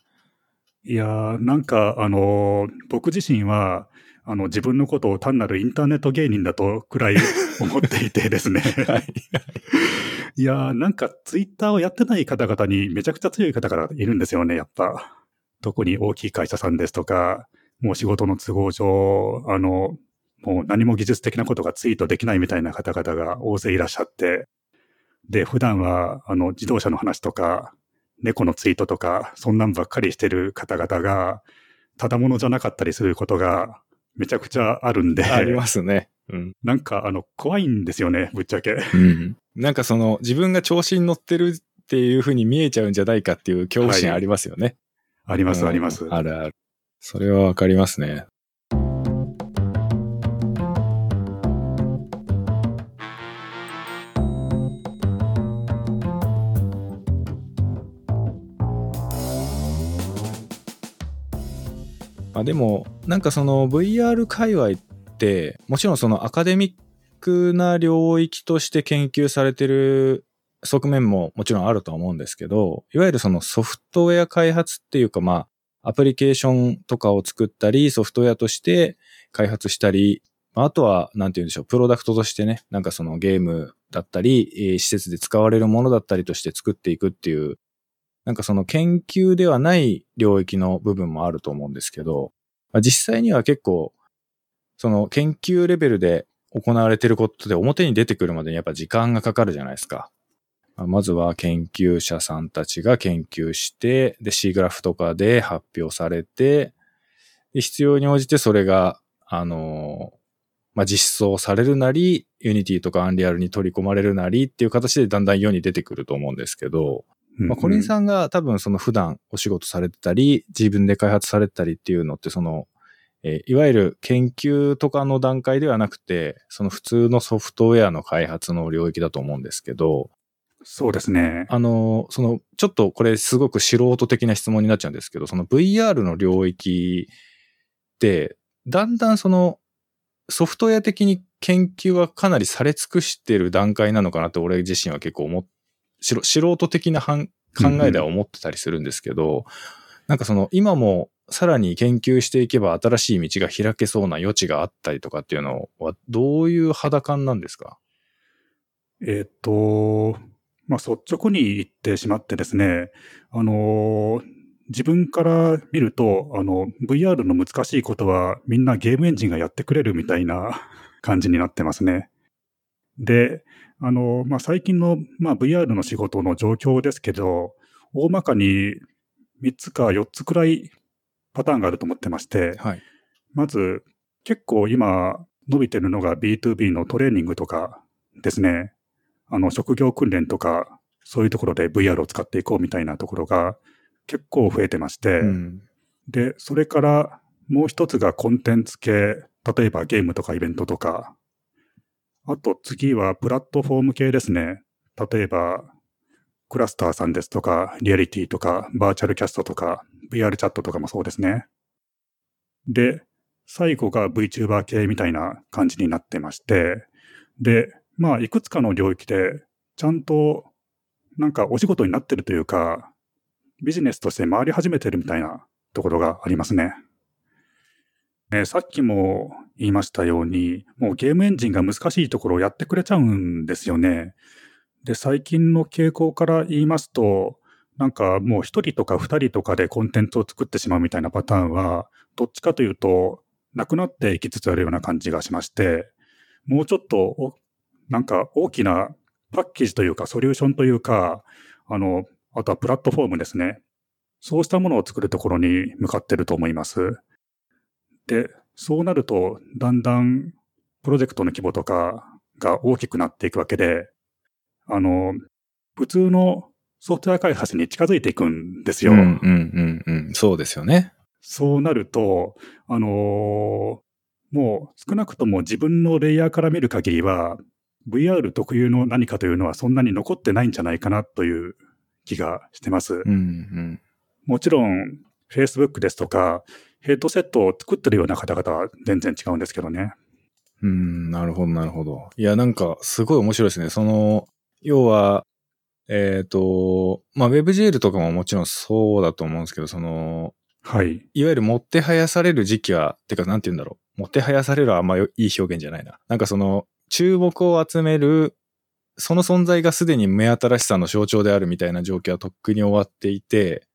[SPEAKER 2] いやー、なんか、あのー、僕自身は、あの、自分のことを単なるインターネット芸人だとくらい 思っていてですね。はい。いやなんかツイッターをやってない方々にめちゃくちゃ強い方々いるんですよね、やっぱ。特に大きい会社さんですとか、もう仕事の都合上、あの、もう何も技術的なことがツイートできないみたいな方々が大勢いらっしゃって、で、普段は、あの、自動車の話とか、猫のツイートとか、そんなんばっかりしてる方々が、ただものじゃなかったりすることがめちゃくちゃあるんで。
[SPEAKER 1] ありますね。
[SPEAKER 2] うん。なんか、あの、怖いんですよね、ぶっちゃけ。
[SPEAKER 1] うん。なんかその、自分が調子に乗ってるっていうふうに見えちゃうんじゃないかっていう恐怖心ありますよね。
[SPEAKER 2] はい、あります、あります。
[SPEAKER 1] あるある。それはわかりますね。まあでも、なんかその VR 界隈って、もちろんそのアカデミックな領域として研究されてる側面ももちろんあるとは思うんですけど、いわゆるそのソフトウェア開発っていうかまあ、アプリケーションとかを作ったり、ソフトウェアとして開発したり、あとは、なんて言うんでしょう、プロダクトとしてね、なんかそのゲームだったり、施設で使われるものだったりとして作っていくっていうなんかその研究ではない領域の部分もあると思うんですけど、まあ、実際には結構、その研究レベルで行われてることで表に出てくるまでにやっぱ時間がかかるじゃないですか。まずは研究者さんたちが研究して、で、C グラフとかで発表されて、で必要に応じてそれが、あの、まあ、実装されるなり、Unity とか Unreal に取り込まれるなりっていう形でだんだん世に出てくると思うんですけど、まあ、コリンさんが多分その普段お仕事されてたり、自分で開発されてたりっていうのって、その、えー、いわゆる研究とかの段階ではなくて、その普通のソフトウェアの開発の領域だと思うんですけど、
[SPEAKER 2] そうですね。
[SPEAKER 1] あの、その、ちょっとこれすごく素人的な質問になっちゃうんですけど、その VR の領域って、だんだんその、ソフトウェア的に研究はかなりされ尽くしてる段階なのかなと俺自身は結構思っ、素人的な考えでは思ってたりするんですけど、うんうん、なんかその今もさらに研究していけば新しい道が開けそうな余地があったりとかっていうのはどういう肌感なんですか？
[SPEAKER 2] えっ、と、まあ、率直に言ってしまってですね、あの、自分から見ると、あの、VR の難しいことはみんなゲームエンジンがやってくれるみたいな感じになってますね。で、あの、まあ、最近の、まあ、VR の仕事の状況ですけど、大まかに3つか4つくらいパターンがあると思ってまして、はい、まず、結構今伸びてるのが B2B のトレーニングとかですね。あの、職業訓練とか、そういうところで VR を使っていこうみたいなところが結構増えてまして、うん、で、それからもう一つがコンテンツ系、例えばゲームとかイベントとか、あと次はプラットフォーム系ですね。例えば、クラスターさんですとか、リアリティとか、バーチャルキャストとか、VR チャットとかもそうですね。で、最後が VTuber 系みたいな感じになってまして、で、まあ、いくつかの領域で、ちゃんと、なんかお仕事になってるというか、ビジネスとして回り始めてるみたいなところがありますね。えさっきも言いましたように、もうゲームエンジンが難しいところをやってくれちゃうんですよね。で、最近の傾向から言いますと、なんかもう一人とか二人とかでコンテンツを作ってしまうみたいなパターンは、どっちかというと、なくなっていきつつあるような感じがしまして、もうちょっとなんか大きなパッケージというかソリューションというか、あの、あとはプラットフォームですね。そうしたものを作るところに向かってると思います。で、そうなると、だんだんプロジェクトの規模とかが大きくなっていくわけで、あの、普通のソフトウェア開発に近づいていくんですよ。うんうん
[SPEAKER 1] うんうん。そうですよね。
[SPEAKER 2] そうなると、あのー、もう少なくとも自分のレイヤーから見る限りは、VR 特有の何かというのはそんなに残ってないんじゃないかなという気がしてます。うんうん、もちろん、Facebook ですとか、ヘッドセットを作ってるような方々は全然違うんですけどね。
[SPEAKER 1] うん、なるほど、なるほど。いや、なんか、すごい面白いですね。その、要は、えっ、ー、と、まあ、WebGL とかももちろんそうだと思うんですけど、その、
[SPEAKER 2] はい。
[SPEAKER 1] いわゆる持ってはやされる時期は、てか、なんて言うんだろう。持ってはやされるはあんまいい表現じゃないな。なんかその、注目を集める、その存在がすでに目新しさの象徴であるみたいな状況はとっくに終わっていて、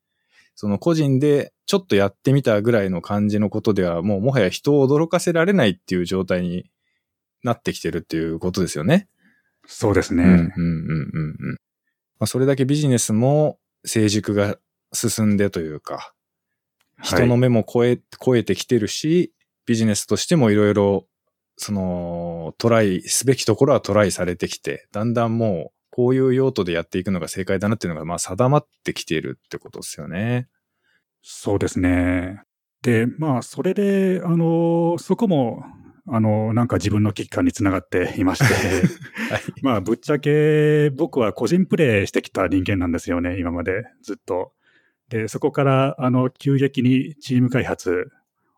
[SPEAKER 1] その個人でちょっとやってみたぐらいの感じのことではもうもはや人を驚かせられないっていう状態になってきてるっていうことですよね。
[SPEAKER 2] そうですね。
[SPEAKER 1] うんうんうんうん。まあ、それだけビジネスも成熟が進んでというか、人の目も超え、はい、超えてきてるし、ビジネスとしてもいろいろその、トライすべきところはトライされてきて、だんだんもう、こういう用途でやっていくのが正解だなっていうのが、まあ、定まってきているってことですよね。
[SPEAKER 2] そうですね。で、まあ、それで、あの、そこも、あの、なんか自分の危機感につながっていまして、はい、まあ、ぶっちゃけ僕は個人プレイしてきた人間なんですよね、今までずっと。で、そこから、あの、急激にチーム開発、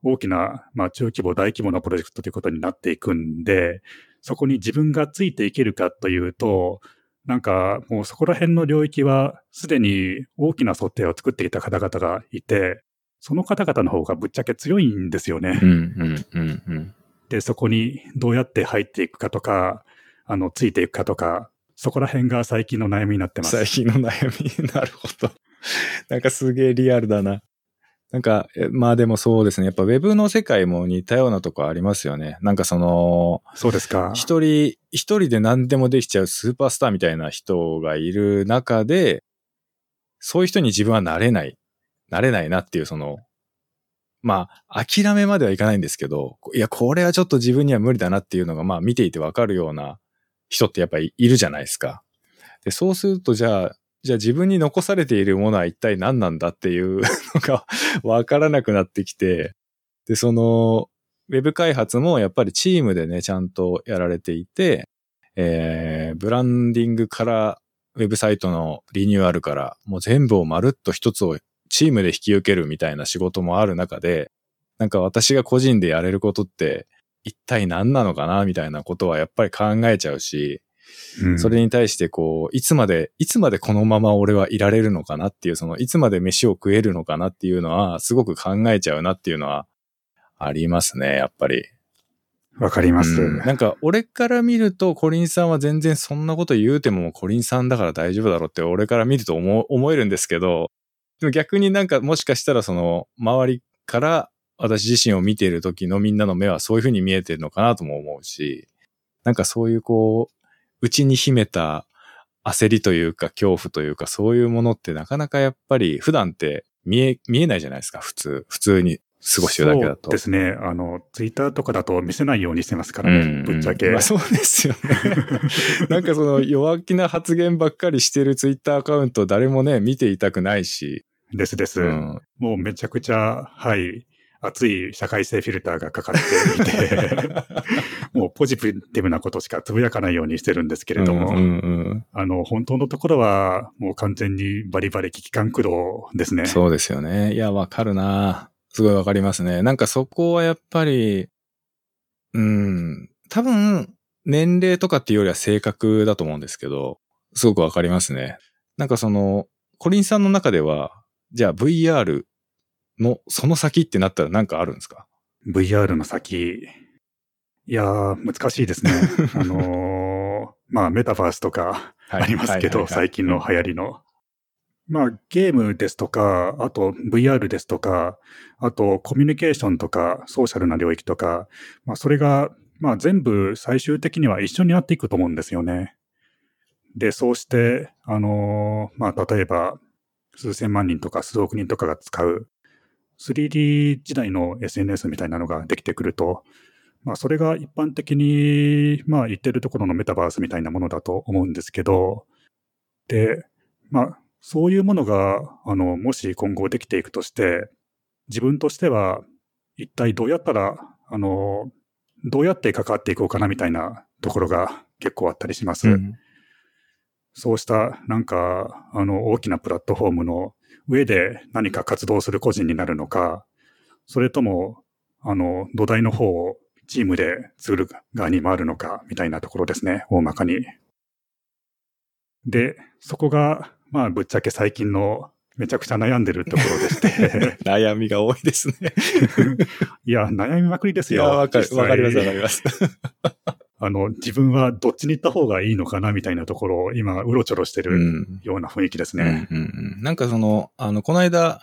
[SPEAKER 2] 大きな、まあ、中規模、大規模なプロジェクトということになっていくんで、そこに自分がついていけるかというと、なんかもうそこら辺の領域はすでに大きな想定を作っていた方々がいて、その方々の方がぶっちゃけ強いんですよね。うんうんうんうん、で、そこにどうやって入っていくかとか、あの、ついていくかとか、そこら辺が最近の悩みになってます。
[SPEAKER 1] 最近の悩み、なるほど。なんかすげえリアルだな。なんか、まあでもそうですね。やっぱ Web の世界も似たようなとこありますよね。なんかその、
[SPEAKER 2] そうですか。
[SPEAKER 1] 一人、一人で何でもできちゃうスーパースターみたいな人がいる中で、そういう人に自分はなれない。なれないなっていうその、まあ、諦めまではいかないんですけど、いや、これはちょっと自分には無理だなっていうのが、まあ見ていてわかるような人ってやっぱりいるじゃないですか。で、そうするとじゃあ、じゃあ自分に残されているものは一体何なんだっていうのが わからなくなってきて、で、その、ウェブ開発もやっぱりチームでね、ちゃんとやられていて、えー、ブランディングからウェブサイトのリニューアルからもう全部をまるっと一つをチームで引き受けるみたいな仕事もある中で、なんか私が個人でやれることって一体何なのかなみたいなことはやっぱり考えちゃうし、それに対してこう、いつまで、いつまでこのまま俺はいられるのかなっていう、その、いつまで飯を食えるのかなっていうのは、すごく考えちゃうなっていうのは、ありますね、やっぱり。
[SPEAKER 2] わかります、
[SPEAKER 1] うん、なんか、俺から見ると、コリンさんは全然そんなこと言うても、コリンさんだから大丈夫だろうって、俺から見ると思思えるんですけど、でも逆になんか、もしかしたらその、周りから私自身を見ている時のみんなの目はそういうふうに見えてるのかなとも思うし、なんかそういうこう、内に秘めた焦りというか恐怖というかそういうものってなかなかやっぱり普段って見え、見えないじゃないですか、普通。普通に過ごしてるだけだと。
[SPEAKER 2] そうですね。あの、ツイッターとかだと見せないようにしてますからね、うん、ぶっちゃけ。
[SPEAKER 1] まあ、そうですよね。なんかその弱気な発言ばっかりしてるツイッターアカウント誰もね、見ていたくないし。
[SPEAKER 2] ですです。うん、もうめちゃくちゃ、はい。熱い社会性フィルターがかかっていて もうポジティブなことしかつぶやかないようにしてるんですけれども、うんうんうん、あの、本当のところはもう完全にバリバリ危機感駆動ですね。
[SPEAKER 1] そうですよね。いや、わかるなすごいわかりますね。なんかそこはやっぱり、うん、多分、年齢とかっていうよりは性格だと思うんですけど、すごくわかりますね。なんかその、コリンさんの中では、じゃあ VR の、その先ってなったら何かあるんですか
[SPEAKER 2] ?VR の先。いやー、難しいですね。あのー、まあ、メタバースとかありますけど、最近の流行りの。まあ、ゲームですとか、あと VR ですとか、あとコミュニケーションとか、ソーシャルな領域とか、まあ、それが、まあ、全部最終的には一緒になっていくと思うんですよね。で、そうして、あのー、まあ、例えば、数千万人とか数億人とかが使う 3D 時代の SNS みたいなのができてくると、まあ、それが一般的に、まあ、言ってるところのメタバースみたいなものだと思うんですけど、で、まあ、そういうものが、あの、もし今後できていくとして、自分としては、一体どうやったら、あの、どうやって関わっていこうかなみたいなところが結構あったりします。うん、そうした、なんか、あの、大きなプラットフォームの上で何か活動する個人になるのか、それとも、あの、土台の方をチームで作る側に回るのか、みたいなところですね、大まかに。で、そこが、まあ、ぶっちゃけ最近のめちゃくちゃ悩んでるところでして。
[SPEAKER 1] 悩みが多いですね
[SPEAKER 2] いや、悩みまくりですよ。
[SPEAKER 1] わかります、わかります。
[SPEAKER 2] あの、自分はどっちに行った方がいいのかなみたいなところを今、うろちょろしてるような雰囲気ですね。
[SPEAKER 1] うんうんうん、なんかその、あの、この間、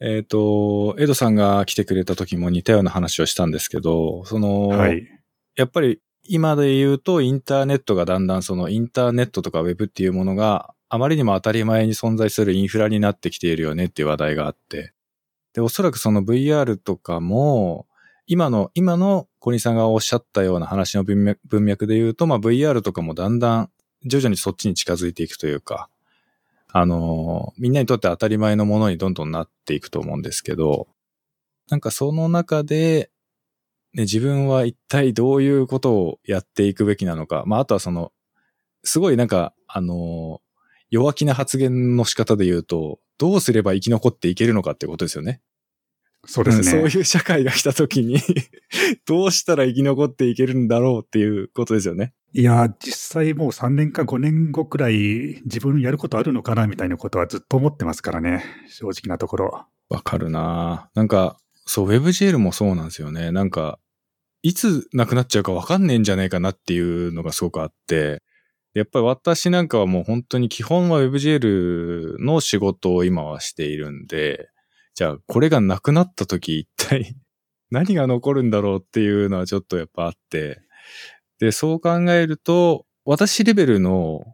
[SPEAKER 1] えっ、ー、と、エドさんが来てくれた時も似たような話をしたんですけど、その、はい、やっぱり今で言うとインターネットがだんだんそのインターネットとかウェブっていうものがあまりにも当たり前に存在するインフラになってきているよねっていう話題があって、で、おそらくその VR とかも、今の、今の小西さんがおっしゃったような話の文脈文脈で言うと、まあ VR とかもだんだん徐々にそっちに近づいていくというか、あの、みんなにとって当たり前のものにどんどんなっていくと思うんですけど、なんかその中で、ね、自分は一体どういうことをやっていくべきなのか、まああとはその、すごいなんか、あの、弱気な発言の仕方で言うと、どうすれば生き残っていけるのかってことですよね。
[SPEAKER 2] そうですね。
[SPEAKER 1] そういう社会が来た時に どうしたら生き残っていけるんだろうっていうことですよね。
[SPEAKER 2] いや、実際もう3年か5年後くらい自分やることあるのかなみたいなことはずっと思ってますからね。正直なところ。
[SPEAKER 1] わかるななんか、そう、WebGL もそうなんですよね。なんか、いつなくなっちゃうかわかんねえんじゃないかなっていうのがすごくあって、やっぱり私なんかはもう本当に基本は WebGL の仕事を今はしているんで、じゃあこれがなくなった時一体 何が残るんだろうっていうのはちょっとやっぱあって、で、そう考えると、私レベルの、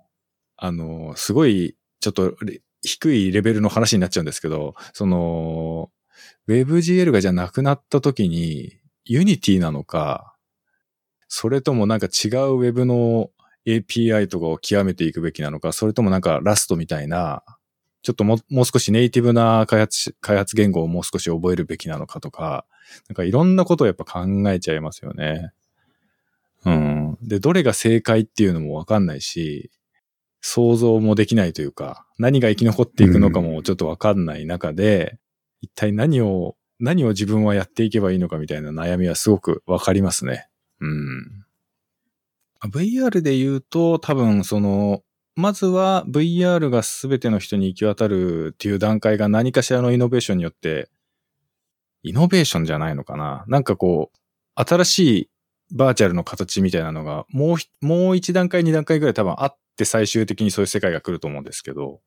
[SPEAKER 1] あの、すごい、ちょっと低いレベルの話になっちゃうんですけど、その、WebGL がじゃなくなった時に、Unity なのか、それともなんか違う Web の API とかを極めていくべきなのか、それともなんかラストみたいな、ちょっとももう少しネイティブな開発、開発言語をもう少し覚えるべきなのかとか、なんかいろんなことをやっぱ考えちゃいますよね。うん。で、どれが正解っていうのもわかんないし、想像もできないというか、何が生き残っていくのかもちょっとわかんない中で、一体何を、何を自分はやっていけばいいのかみたいな悩みはすごくわかりますね。うん。VR で言うと、多分その、まずは VR が全ての人に行き渡るっていう段階が何かしらのイノベーションによって、イノベーションじゃないのかななんかこう、新しいバーチャルの形みたいなのが、もう、もう一段階、二段階ぐらい多分あって最終的にそういう世界が来ると思うんですけど、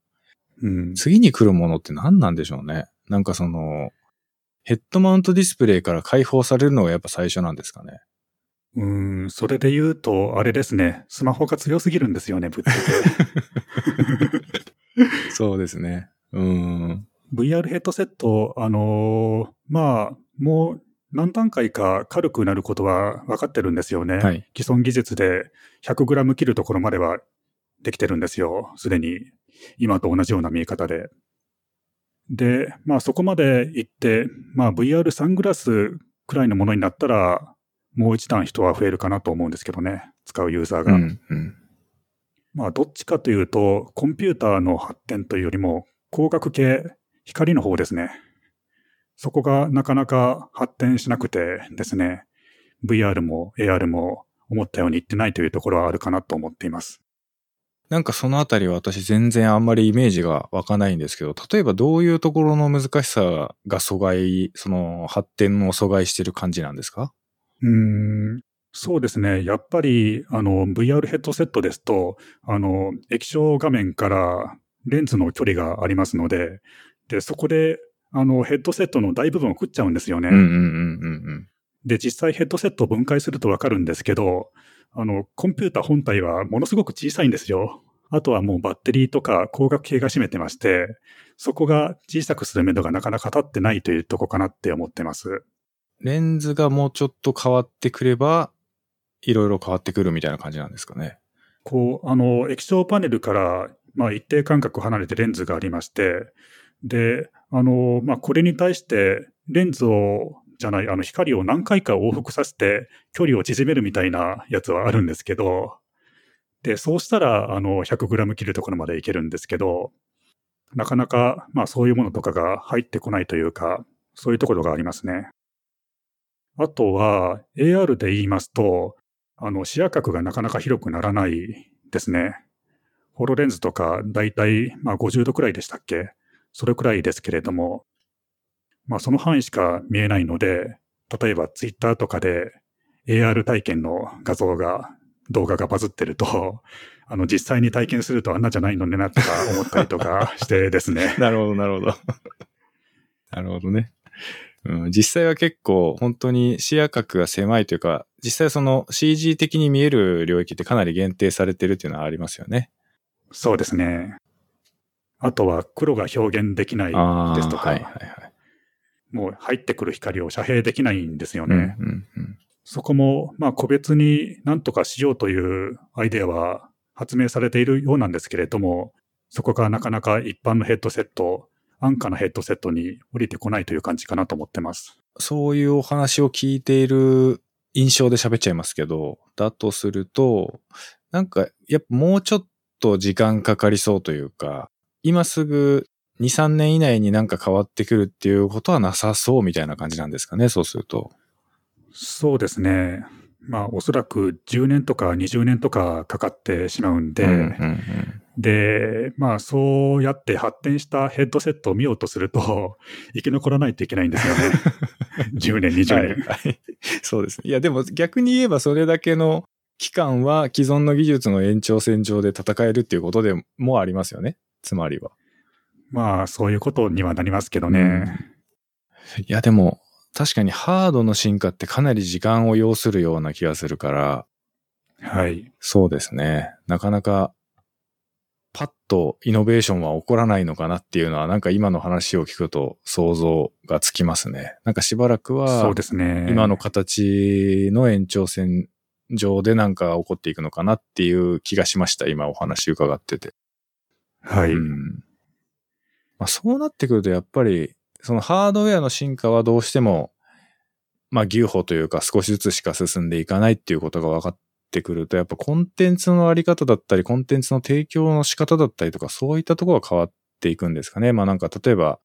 [SPEAKER 1] うん、次に来るものって何なんでしょうね。なんかその、ヘッドマウントディスプレイから解放されるのがやっぱ最初なんですかね。
[SPEAKER 2] うん、それで言うと、あれですね、スマホが強すぎるんですよね、ぶっつ
[SPEAKER 1] け。そうですね。うん。
[SPEAKER 2] VR ヘッドセット、あのー、まあ、もう何段階か軽くなることは分かってるんですよね。はい、既存技術で 100g 切るところまではできてるんですよ。すでに今と同じような見え方で。で、まあそこまで行って、まあ VR サングラスくらいのものになったら、もう一段人は増えるかなと思うんですけどね。使うユーザーが。うんうん、まあどっちかというと、コンピューターの発展というよりも、光学系、光の方ですね。そこがなかなか発展しなくてですね、VR も AR も思ったようにいってないというところはあるかなと思っています。
[SPEAKER 1] なんかそのあたりは私全然あんまりイメージが湧かないんですけど、例えばどういうところの難しさが阻害、その発展を阻害してる感じなんですか？
[SPEAKER 2] うん、そうですね。やっぱり、あの、VR ヘッドセットですと、あの、液晶画面からレンズの距離がありますので、で、そこであの、ヘッドセットの大部分を食っちゃうんですよね。で、実際ヘッドセットを分解するとわかるんですけど、あの、コンピューター本体はものすごく小さいんですよ。あとはもうバッテリーとか光学系が占めてまして、そこが小さくするめどがなかなか立ってないというとこかなって思ってます。
[SPEAKER 1] レンズがもうちょっと変わってくれば、いろいろ変わってくるみたいな感じなんですかね。
[SPEAKER 2] こう、あの、液晶パネルから、まあ一定間隔離れてレンズがありまして、で、あの、まあ、これに対してレンズを、じゃない、あの光を何回か往復させて距離を縮めるみたいなやつはあるんですけど、で、そうしたら、あの、100g 切るところまでいけるんですけど、なかなか、まあそういうものとかが入ってこないというか、そういうところがありますね。あとは、AR で言いますと、あの、視野角がなかなか広くならないですね。ホロレンズとか、だいたい、まあ50度くらいでしたっけ？それくらいですけれども、まあその範囲しか見えないので、例えばツイッターとかで AR 体験の画像が、動画がバズってると、あの実際に体験するとあんなじゃないのねなとか思ったりとかしてですね。
[SPEAKER 1] なるほど、なるほど。なるほどね。うん、実際は結構本当に視野角が狭いというか、実際その CG 的に見える領域ってかなり限定されてるっていうのはありますよね。
[SPEAKER 2] そうですね。あとは黒が表現できないですとか、はいはいはい、もう入ってくる光を遮蔽できないんですよね。うんうんうん、そこも、まあ個別に何とかしようというアイデアは発明されているようなんですけれども、そこがなかなか一般のヘッドセット、安価なヘッドセットに降りてこないという感じかなと思ってます。
[SPEAKER 1] そういうお話を聞いている印象で喋っちゃいますけど、だとすると、なんか、やっぱもうちょっと時間かかりそうというか、今すぐ2、3年以内になんか変わってくるっていうことはなさそうみたいな感じなんですかね、そうすると。
[SPEAKER 2] そうですね。まあ、おそらく10年とか20年とかかかってしまうんで、うんうんうん、で、まあ、そうやって発展したヘッドセットを見ようとすると、生き残らないといけないんですよね。10年、20年、はいはい。
[SPEAKER 1] そうですね。いや、でも逆に言えばそれだけの期間は既存の技術の延長線上で戦えるっていうことでもありますよね。つまりは。
[SPEAKER 2] まあ、そういうことにはなりますけどね。うん、
[SPEAKER 1] いや、でも、確かにハードの進化ってかなり時間を要するような気がするから。
[SPEAKER 2] はい。
[SPEAKER 1] そうですね。なかなか、パッとイノベーションは起こらないのかなっていうのは、なんか今の話を聞くと想像がつきますね。なんかしばらくは、
[SPEAKER 2] そうですね。
[SPEAKER 1] 今の形の延長線上でなんか起こっていくのかなっていう気がしました。今お話伺ってて。
[SPEAKER 2] はい。う
[SPEAKER 1] んまあ、そうなってくるとやっぱり、そのハードウェアの進化はどうしても、まあ牛歩というか少しずつしか進んでいかないっていうことが分かってくると、やっぱコンテンツのあり方だったり、コンテンツの提供の仕方だったりとか、そういったところが変わっていくんですかね。まあなんか例えば、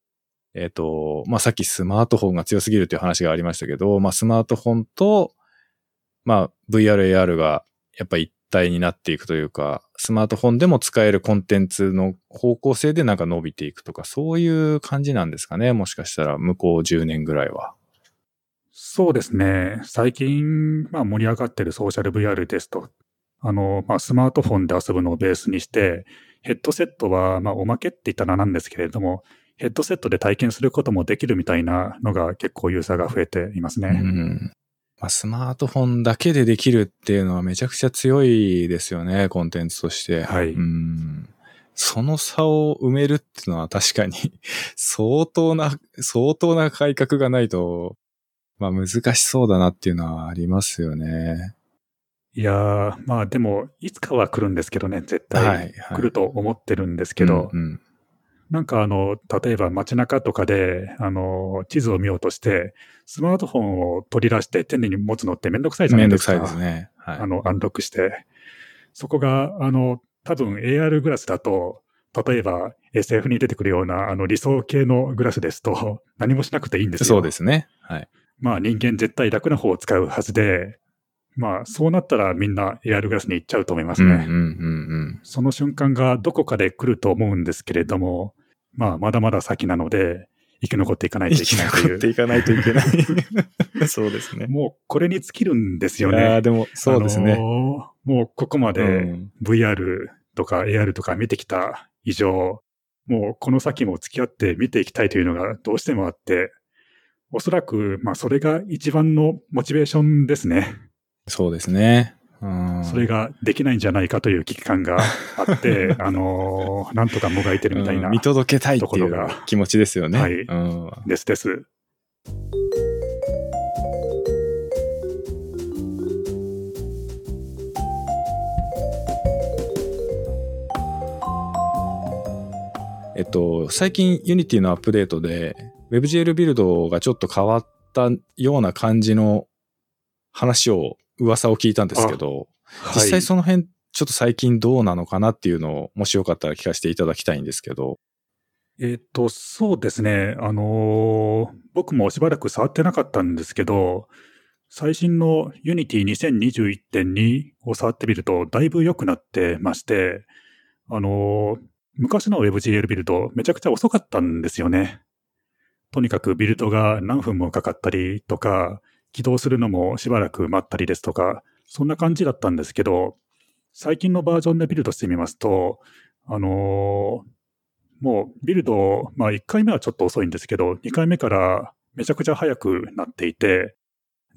[SPEAKER 1] えっ、ー、と、まあさっきスマートフォンが強すぎるっていう話がありましたけど、まあスマートフォンと、まあ VR、AR がやっぱ一体になっていくというか、スマートフォンでも使えるコンテンツの方向性でなんか伸びていくとか、そういう感じなんですかね。もしかしたら向こう10年ぐらいは。
[SPEAKER 2] そうですね。最近、まあ、盛り上がってるソーシャル VR ですと、あの、まあ、スマートフォンで遊ぶのをベースにして、ヘッドセットは、まあ、おまけって言ったらなんですけれども、ヘッドセットで体験することもできるみたいなのが結構ユーザーが増えていますね。
[SPEAKER 1] うん。まあ、スマートフォンだけでできるっていうのはめちゃくちゃ強いですよね、コンテンツとして。
[SPEAKER 2] はい。う
[SPEAKER 1] ん。その差を埋めるっていうのは確かに 相当な、相当な改革がないと、まあ難しそうだなっていうのはありますよね。
[SPEAKER 2] いやー、まあでも、いつかは来るんですけどね、絶対来ると思ってるんですけど、なんかあの、例えば街中とかで、あの、地図を見ようとして、スマートフォンを取り出して手に持つのってめんどくさいじゃないですか。
[SPEAKER 1] めんどくさいですね。
[SPEAKER 2] はい。あの、アンロックして。そこが、あの、多分 AR グラスだと、例えば SF に出てくるようなあの理想系のグラスですと何もしなくていいんですよ。
[SPEAKER 1] そうですね。はい。
[SPEAKER 2] まあ人間絶対楽な方を使うはずで、まあそうなったらみんな AR グラスに行っちゃうと思いますね。その瞬間がどこかで来ると思うんですけれども、まあまだまだ先なので、生き残っていかないといけない
[SPEAKER 1] 生き残っていかないといけない。そうですね。
[SPEAKER 2] もうこれに尽きるんですよね。
[SPEAKER 1] ああ、でもそうですね。
[SPEAKER 2] もうここまで VR とか AR とか見てきた以上、もうこの先も付き合って見ていきたいというのがどうしてもあって、おそらく、まあ、それが一番のモチベーションですね。
[SPEAKER 1] そうですね。
[SPEAKER 2] それができないんじゃないかという危機感があって、あのー、なんとかもがいてるみたいな、
[SPEAKER 1] 見届けたいっていう気持ちですよね。
[SPEAKER 2] はい。ですです。
[SPEAKER 1] えっと、最近 Unity のアップデートで WebGL ビルドがちょっと変わったような感じの話を、噂を聞いたんですけど、はい、実際その辺、ちょっと最近どうなのかなっていうのを、もしよかったら聞かせていただきたいんですけど。
[SPEAKER 2] えっ、と、そうですね。あのー、僕もしばらく触ってなかったんですけど、最新の Unity 2021.2を触ってみると、だいぶ良くなってまして、あのー、昔の WebGL ビルド、めちゃくちゃ遅かったんですよね。とにかくビルドが何分もかかったりとか、起動するのもしばらく待ったりですとか、そんな感じだったんですけど、最近のバージョンでビルドしてみますと、あのー、もうビルド、まあ1回目はちょっと遅いんですけど、2回目からめちゃくちゃ早くなっていて、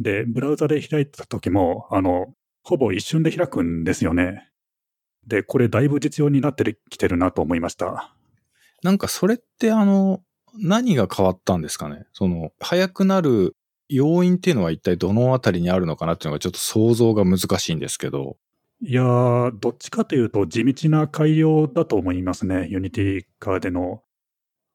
[SPEAKER 2] で、ブラウザで開いた時も、あの、ほぼ一瞬で開くんですよね。で、これだいぶ実用になってきてるなと思いました。
[SPEAKER 1] なんかそれってあの、何が変わったんですかね？その、早くなる要因っていうのは一体どのあたりにあるのかなっていうのがちょっと想像が難しいんですけど。
[SPEAKER 2] いやー、どっちかというと地道な改良だと思いますね。 Unity 側での。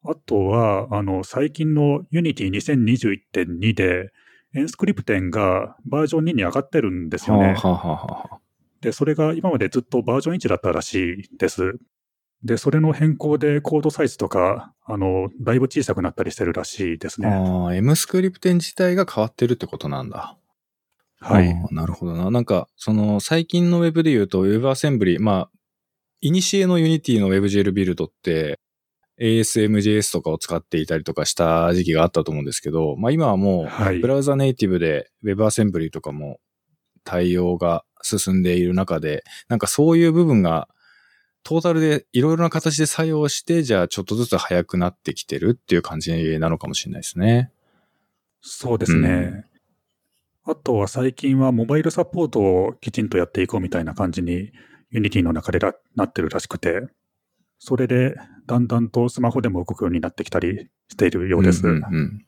[SPEAKER 2] あとは、あの、最近の Unity 2021.2で、エンスクリプテンがバージョン2に上がってるんですよね。
[SPEAKER 1] ははは
[SPEAKER 2] で、それが今までずっとバージョン1だったらしいです。で、それの変更でコードサイズとか、あの、だいぶ小さくなったりしてるらしいですね。
[SPEAKER 1] ああ、M スクリプテン自体が変わってるってことなんだ。
[SPEAKER 2] はい。
[SPEAKER 1] なるほどな。なんか、その、最近の Web で言うと WebAssembly、まあ、イニシエの Unity の WebGL ビルドって、ASMJS とかを使っていたりとかした時期があったと思うんですけど、まあ今はもう、ブラウザネイティブで WebAssembly とかも対応が進んでいる中で、なんかそういう部分がトータルでいろいろな形で作用して、じゃあちょっとずつ速くなってきてるっていう感じなのかもしれないですね。
[SPEAKER 2] そうですね。うん、あとは最近はモバイルサポートをきちんとやっていこうみたいな感じに、 Unity の中でなってるらしくて、それでだんだんとスマホでも動くようになってきたりしているようです。うんうんう
[SPEAKER 1] ん、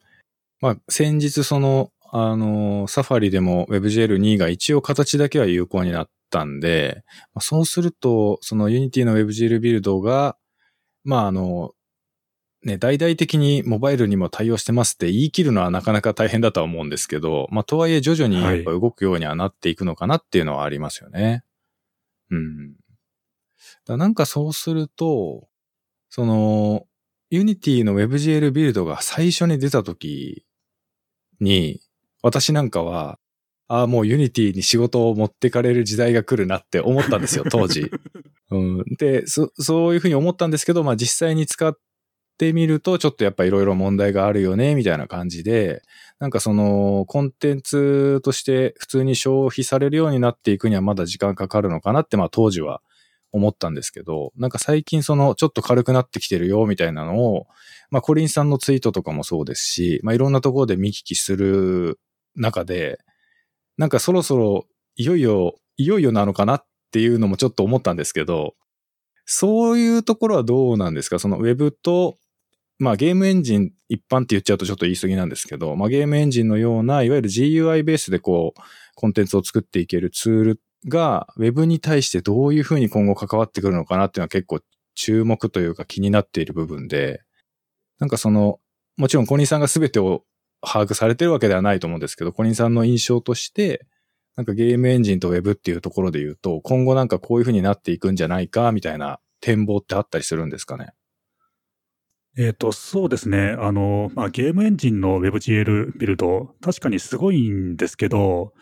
[SPEAKER 1] まあ、先日その、あの、サファリでも WebGL2 が一応形だけは有効になったんで、そうすると、その Unity の WebGL ビルドが、まあ、あの、ね、大々的にモバイルにも対応してますって言い切るのはなかなか大変だとは思うんですけど、まあ、とはいえ徐々にやっぱ動くようにはなっていくのかなっていうのはありますよね。はい、うん。だなんかそうすると、その、Unity の WebGL ビルドが最初に出た時に、私なんかは、ああ、もう Unity に仕事を持ってかれる時代が来るなって思ったんですよ、当時。うん、でそ、そういうふうに思ったんですけど、まあ実際に使ってみると、ちょっとやっぱいろいろ問題があるよね、みたいな感じで、なんかその、コンテンツとして普通に消費されるようになっていくにはまだ時間かかるのかなって、まあ当時は思ったんですけど、なんか最近そのちょっと軽くなってきてるよみたいなのを、まあコリンさんのツイートとかもそうですし、まあいろんなところで見聞きする中で、なんかそろそろいよいよ、いよいよなのかなっていうのもちょっと思ったんですけど、そういうところはどうなんですか？そのウェブと、まあゲームエンジン一般って言っちゃうとちょっと言い過ぎなんですけど、まあゲームエンジンのような、いわゆる GUI ベースでこう、コンテンツを作っていけるツールが Web に対してどういうふうに今後関わってくるのかなっていうのは結構注目というか気になっている部分で、なんかその、もちろんコニーさんが全てを把握されてるわけではないと思うんですけど、コニーさんの印象として、なんかゲームエンジンと Web っていうところで言うと、今後なんかこういうふうになっていくんじゃないか、みたいな展望ってあったりするんですかね？
[SPEAKER 2] えっ、と、そうですね。あの、まあ、ゲームエンジンの WebGL ビルド、確かにすごいんですけど、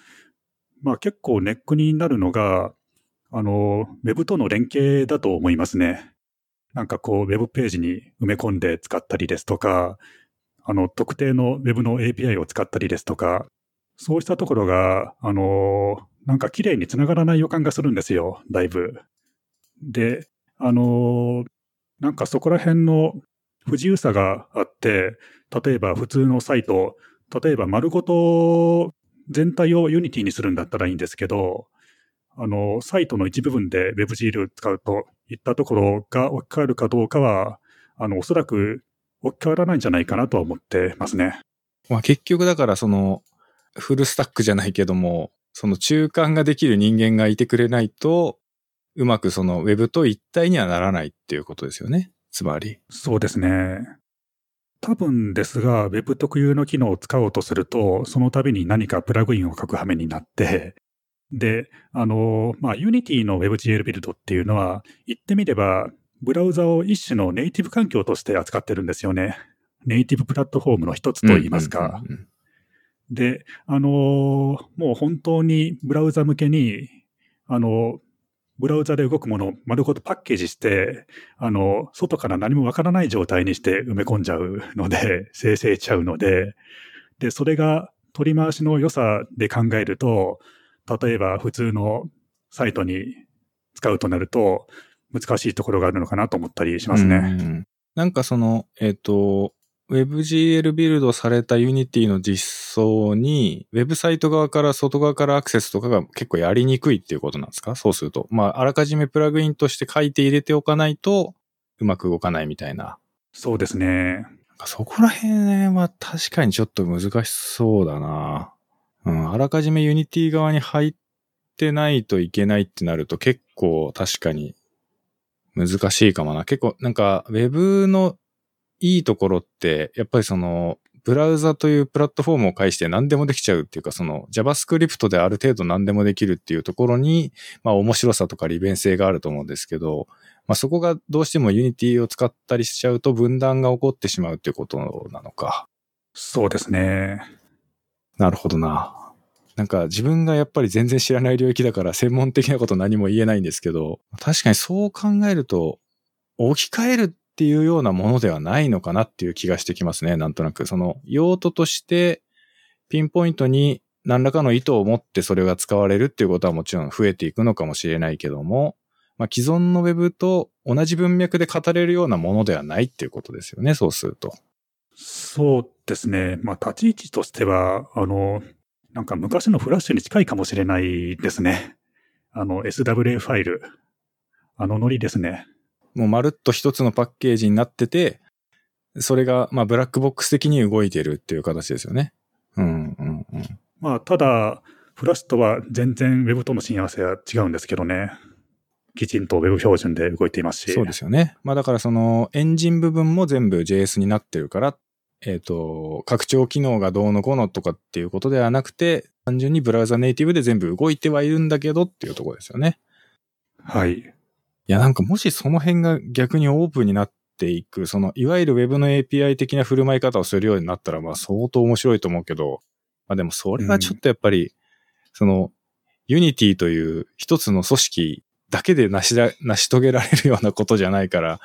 [SPEAKER 2] まあ結構ネックになるのが、あの、Web との連携だと思いますね。なんかこう、Web ページに埋め込んで使ったりですとか、あの、特定の Web の API を使ったりですとか、そうしたところが、あの、なんか綺麗につながらない予感がするんですよ、だいぶ。で、あの、なんかそこら辺の不自由さがあって、例えば普通のサイト、例えば丸ごと全体を Unity にするんだったらいいんですけど、あの、サイトの一部分で WebGL を使うといったところが置き換えるかどうかは、あの、おそらく置き換わらないんじゃないかなとは思ってますね。
[SPEAKER 1] まあ結局だからその、フルスタックじゃないけども、その中間ができる人間がいてくれないと、うまくその Web と一体にはならないっていうことですよね。つまり。
[SPEAKER 2] そうですね。多分ですが、Web 特有の機能を使おうとすると、その度に何かプラグインを書く羽目になって、で、あの、まあ、Unity の WebGL ビルドっていうのは、言ってみれば、ブラウザを一種のネイティブ環境として扱ってるんですよね。ネイティブプラットフォームの一つと言いますか。で、あの、もう本当にブラウザ向けに、あの、ブラウザで動くものを丸ごとパッケージして、あの、外から何もわからない状態にして埋め込んじゃうので、生成しちゃうので、で、それが取り回しの良さで考えると、例えば普通のサイトに使うとなると、難しいところがあるのかなと思ったりしますね。
[SPEAKER 1] なんかその、えっ、ー、と、WebGL ビルドされた Unity の実装に、ウェブサイト側から外側からアクセスとかが結構やりにくいっていうことなんですか？そうすると。まあ、あらかじめプラグインとして書いて入れておかないと、うまく動かないみたいな。
[SPEAKER 2] そうですね。
[SPEAKER 1] そこら辺は確かにちょっと難しそうだな。うん、あらかじめ Unity 側に入ってないといけないってなると結構確かに難しいかもな。結構なんか Web のいいところって、やっぱりその、ブラウザというプラットフォームを介して何でもできちゃうっていうか、その JavaScript である程度何でもできるっていうところに、まあ面白さとか利便性があると思うんですけど、まあそこがどうしても Unity を使ったりしちゃうと分断が起こってしまうっていうことなのか。
[SPEAKER 2] そうですね。
[SPEAKER 1] なるほどな。なんか自分がやっぱり全然知らない領域だから専門的なこと何も言えないんですけど、確かにそう考えると、置き換えるっていうようなものではないのかなっていう気がしてきますね。なんとなく。その用途としてピンポイントに何らかの意図を持ってそれが使われるっていうことはもちろん増えていくのかもしれないけども、まあ、既存の Web と同じ文脈で語れるようなものではないっていうことですよね、そうすると。
[SPEAKER 2] そうですね。まあ、立ち位置としては、あの、なんか昔のフラッシュに近いかもしれないですね。あの、SWA ファイル。あのノリですね。
[SPEAKER 1] もうまるっと一つのパッケージになってて、それが、まあ、ブラックボックス的に動いてるっていう形ですよね。うんうんうん。
[SPEAKER 2] まあ、ただ、フラッシュとは全然 Web との親和性は違うんですけどね。きちんと Web 標準で動いていますし。
[SPEAKER 1] そうですよね。まあだからそのエンジン部分も全部 JS になってるから、えっ、ー、と、拡張機能がどうのこうのとかっていうことではなくて、単純にブラウザネイティブで全部動いてはいるんだけどっていうところですよね。
[SPEAKER 2] はい。
[SPEAKER 1] いや、なんかもしその辺が逆にオープンになっていく、その、いわゆる Web の API 的な振る舞い方をするようになったら、まあ相当面白いと思うけど、まあでもそれはちょっとやっぱり、うん、その、ユニティという一つの組織だけで成し、成し遂げられるようなことじゃないから、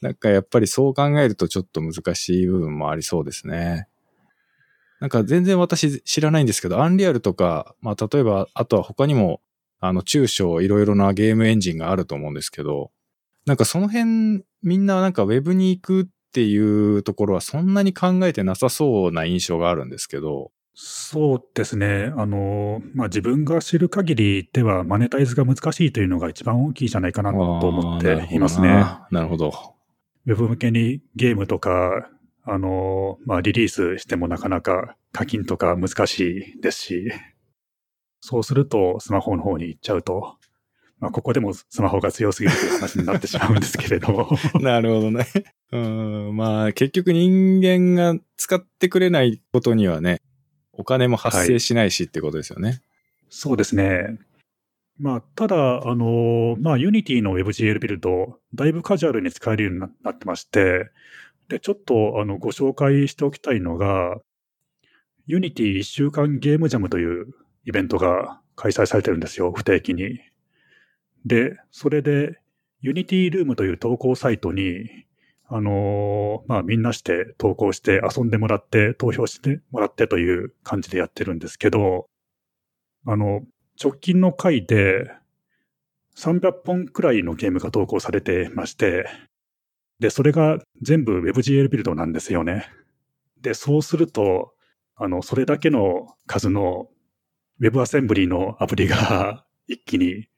[SPEAKER 1] なんかやっぱりそう考えるとちょっと難しい部分もありそうですね。なんか全然私知らないんですけど、アンリアルとか、まあ例えば、あとは他にも、あの中小いろいろなゲームエンジンがあると思うんですけど、なんかその辺みんななんかウェブに行くっていうところはそんなに考えてなさそうな印象があるんですけど、
[SPEAKER 2] そうですね。あの、まあ、自分が知る限りではマネタイズが難しいというのが一番大きいじゃないかなと思っていますね。
[SPEAKER 1] なるほど。
[SPEAKER 2] ウェブ向けにゲームとか、あの、まあ、リリースしてもなかなか課金とか難しいですし、そうするとスマホの方に行っちゃうと、まあ、ここでもスマホが強すぎるという話になってしまうんですけれども。
[SPEAKER 1] なるほどね。うん、まあ、結局人間が使ってくれないことにはね、お金も発生しないしってことですよね。はい、
[SPEAKER 2] そうですね。まあ、ただ、あの、まあ、Unity の WebGL ビルド、だいぶカジュアルに使えるようになってまして、で、ちょっと、あの、ご紹介しておきたいのが、Unity 1週間ゲームジャムというイベントが開催されてるんですよ、不定期に。で、それで、Unity ルームという投稿サイトに、あのー、まあみんなして投稿して遊んでもらって投票してもらってという感じでやってるんですけど、あの、直近の回で300本くらいのゲームが投稿されてまして、で、それが全部 WebGL ビルドなんですよね。で、そうすると、あの、それだけの数の WebAssembly のアプリが一気に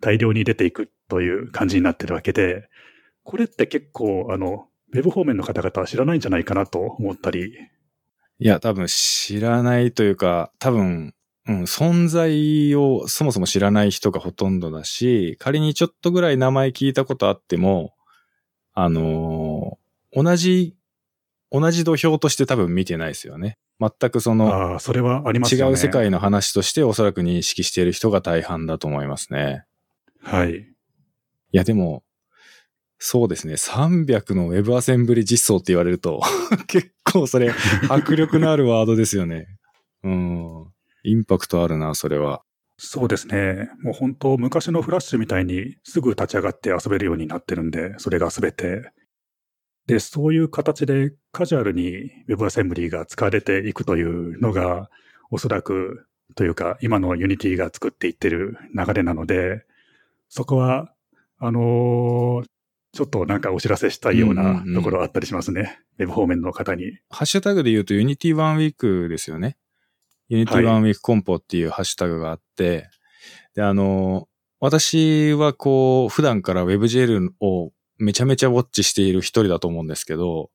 [SPEAKER 2] 大量に出ていくという感じになってるわけで、これって結構、あの、ウェブ方面の方々は知らないんじゃないかなと思ったり。
[SPEAKER 1] いや、多分知らないというか、多分、うん、存在をそもそも知らない人がほとんどだし、仮にちょっとぐらい名前聞いたことあっても、あのー、同じ、同じ土俵として多分見てないですよね。全くその、
[SPEAKER 2] あそれはありますね。
[SPEAKER 1] 違う世界の話としておそらく認識している人が大半だと思いますね。
[SPEAKER 2] はい。い
[SPEAKER 1] や、でも、そうですね。300の Web アセンブリ実装って言われると 結構それ、迫力のあるワードですよね。うん。インパクトあるな、それは。
[SPEAKER 2] そうですね。もう本当、昔のフラッシュみたいにすぐ立ち上がって遊べるようになってるんで、それがすべて。で、そういう形でカジュアルに Web アセンブリが使われていくというのが、おそらく、というか、今の Unity が作っていってる流れなので、そこは、あのー、ちょっとなんかお知らせしたいようなところあったりしますね。ウェブ方面の方に。
[SPEAKER 1] ハッシュタグで言うと Unity One Week ですよね。Unity One Week コンポっていうハッシュタグがあって、で、あの、私はこう、普段から WebGL をめちゃめちゃウォッチしている一人だと思うんですけど、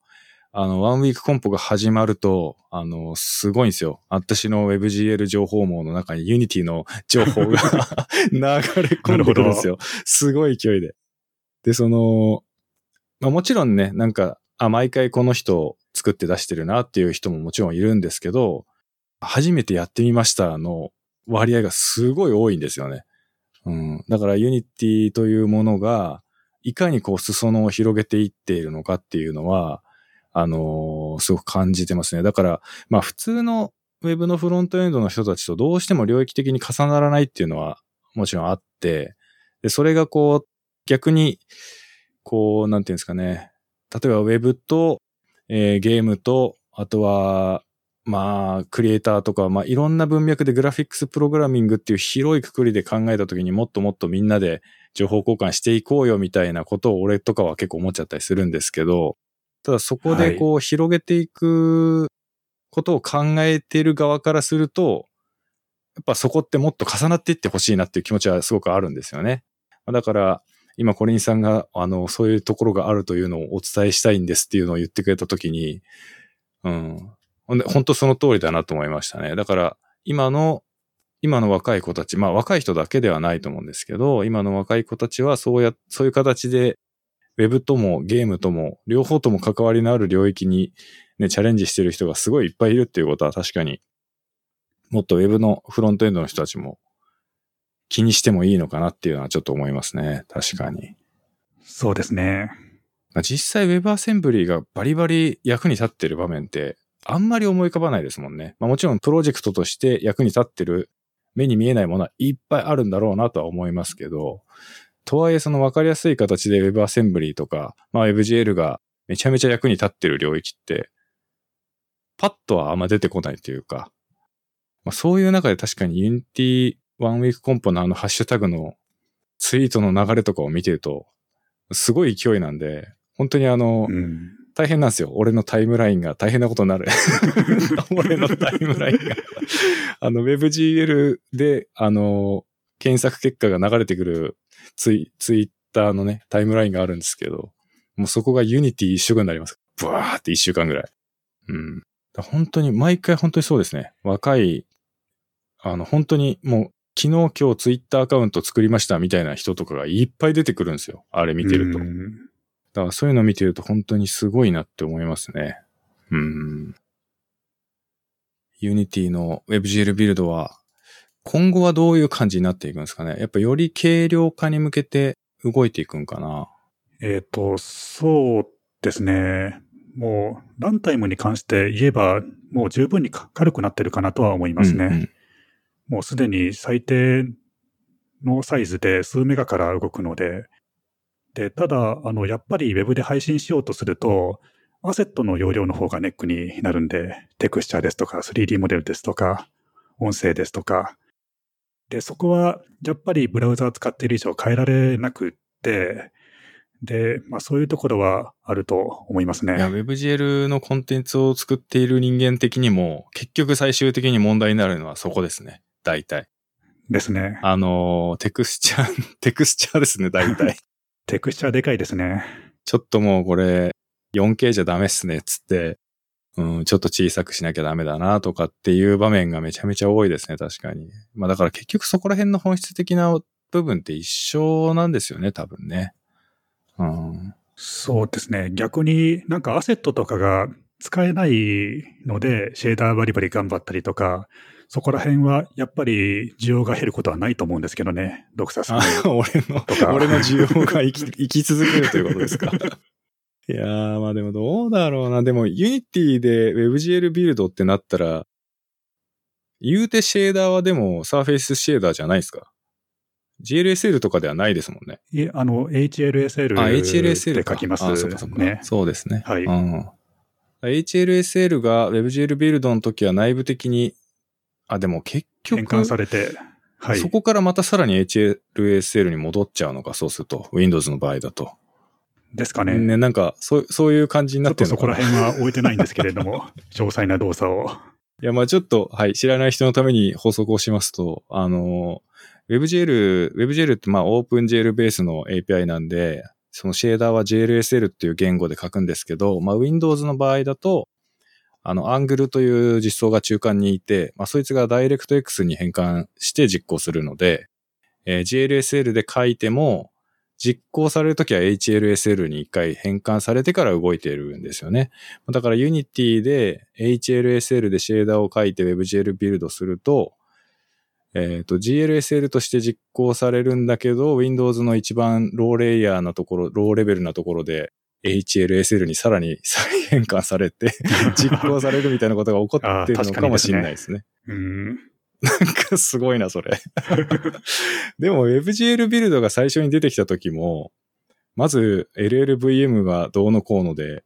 [SPEAKER 1] あの、ワンウィークコンポが始まると、あの、すごいんですよ。私の WebGL 情報網の中に Unity の情報が 流れ込んでくるんですよ。すごい勢いで。で、その、まあもちろんね、なんか、あ、毎回この人を作って出してるなっていう人ももちろんいるんですけど、初めてやってみましたの割合がすごい多いんですよね。うん。だからユニティというものが、いかにこう裾野を広げていっているのかっていうのは、あのー、すごく感じてますね。だから、まあ普通のウェブのフロントエンドの人たちとどうしても領域的に重ならないっていうのはもちろんあって、で、それがこう、逆に、こう、なんていうんですかね。例えば Web と、えー、ゲームと、あとは、まあ、クリエイターとか、まあ、いろんな文脈でグラフィックスプログラミングっていう広いくくりで考えたときにもっともっとみんなで情報交換していこうよみたいなことを俺とかは結構思っちゃったりするんですけど、ただそこでこう広げていくことを考えている側からすると、やっぱそこってもっと重なっていってほしいなっていう気持ちはすごくあるんですよね。だから、今コリンさんが、あの、そういうところがあるというのをお伝えしたいんですっていうのを言ってくれたときに、うん。ほんで本当その通りだなと思いましたね。だから、今の、今の若い子たち、まあ若い人だけではないと思うんですけど、今の若い子たちはそうや、そういう形で、ウェブともゲームとも、両方とも関わりのある領域にね、チャレンジしてる人がすごいいっぱいいるっていうことは確かに、もっとウェブのフロントエンドの人たちも気にしてもいいのかなっていうのはちょっと思いますね。確かに。
[SPEAKER 2] そうですね。
[SPEAKER 1] 実際 Web アセンブリーがバリバリ役に立ってる場面ってあんまり思い浮かばないですもんね。まあ、もちろんプロジェクトとして役に立ってる目に見えないものはいっぱいあるんだろうなとは思いますけど、とはいえその分かりやすい形で Web アセンブリーとか、まあ、WebGL がめちゃめちゃ役に立ってる領域って、パッとはあんま出てこないというか、まあ、そういう中で確かに Unity One Week Compo のあのハッシュタグのツイートの流れとかを見てると、すごい勢いなんで、本当にあの、うん、大変なんですよ。俺のタイムラインが大変なことになる。俺のタイムラインがあの、WebGL で、あの、検索結果が流れてくるツイツイッターのね、タイムラインがあるんですけど、もうそこが Unity 一色になります。ブワーって一週間ぐらい。うん。本当に、毎回本当にそうですね。若い、あの、本当にもう、昨日今日ツイッターアカウント作りましたみたいな人とかがいっぱい出てくるんですよ。あれ見てると。だからそういうの見てると本当にすごいなって思いますね。うん。Unity の WebGL ビルドは、今後はどういう感じになっていくんですかねやっぱより軽量化に向けて動いていくんかな
[SPEAKER 2] えっ、ー、と、そうですね。もう、ランタイムに関して言えば、もう十分に軽くなってるかなとは思いますね。うんうん、もうすでに最低のサイズで数メガから動くので、で、ただ、あの、やっぱり Web で配信しようとすると、アセットの容量の方がネックになるんで、テクスチャーですとか、3D モデルですとか、音声ですとか。で、そこは、やっぱりブラウザを使っている以上変えられなくって、で、まあそういうところはあると思いますね。
[SPEAKER 1] いや、WebGL のコンテンツを作っている人間的にも、結局最終的に問題になるのはそこですね。大体。
[SPEAKER 2] ですね。
[SPEAKER 1] あの、テクスチャー、テクスチャーですね、大体。
[SPEAKER 2] テクスチャーでかいですね。
[SPEAKER 1] ちょっともうこれ、4K じゃダメっすね、つって、うん、ちょっと小さくしなきゃダメだなとかっていう場面がめちゃめちゃ多いですね、確かに。まあだから結局そこら辺の本質的な部分って一緒なんですよね、多分ね。
[SPEAKER 2] うん、そうですね。逆になんかアセットとかが使えないので、シェーダーバリバリ頑張ったりとか、そこら辺はやっぱり需要が減ることはないと思うんですけどね、ドクサさん。
[SPEAKER 1] 俺の、俺の需要が生き 生き続けるということですか？いやー、まあでもどうだろうな。でも、ユニティで WebGL ビルドってなったら、言うてシェーダーはでもサーフェイスシェーダーじゃないですか？GLSL とかではないですもんね。
[SPEAKER 2] いえ、あの、HLSL
[SPEAKER 1] あ、HLSL
[SPEAKER 2] で書きます、
[SPEAKER 1] ね。あ、そうかそうか。そうですね。
[SPEAKER 2] はい。うん、
[SPEAKER 1] HLSL が WebGL ビルドの時は内部的に、あ、でも結局。
[SPEAKER 2] 変換されて、
[SPEAKER 1] はい。そこからまたさらに HLSL に戻っちゃうのか、そうすると。Windows の場合だと。
[SPEAKER 2] ですかね。
[SPEAKER 1] ね、なんか、そう、そういう感じになってる
[SPEAKER 2] のかな。そこら辺は置いてないんですけれども、詳細な動作を。
[SPEAKER 1] いや、まあちょっと、はい、知らない人のために補足をしますと、あの、WebGL、WebGL ってまあ OpenGL ベースの API なんで、そのシェーダーは JLSL っていう言語で書くんですけど、まあ Windows の場合だと、あの、Angle という実装が中間にいて、まあそいつが DirectX に変換して実行するので、えー、JLSL で書いても、実行されるときは HLSL に一回変換されてから動いているんですよね。だから Unity で HLSL でシェーダーを書いて WebGL ビルドすると、えっ、ー、と、GLSL として実行されるんだけど、Windows の一番ローレイヤーなところ、ローレベルなところで、HLSL にさらに再変換されて 実行されるみたいなことが起こってるのかもしれないですね。
[SPEAKER 2] すねうん
[SPEAKER 1] なんかすごいな、それ。でも WebGL ビルドが最初に出てきた時も、まず LLVM がどうのこうので、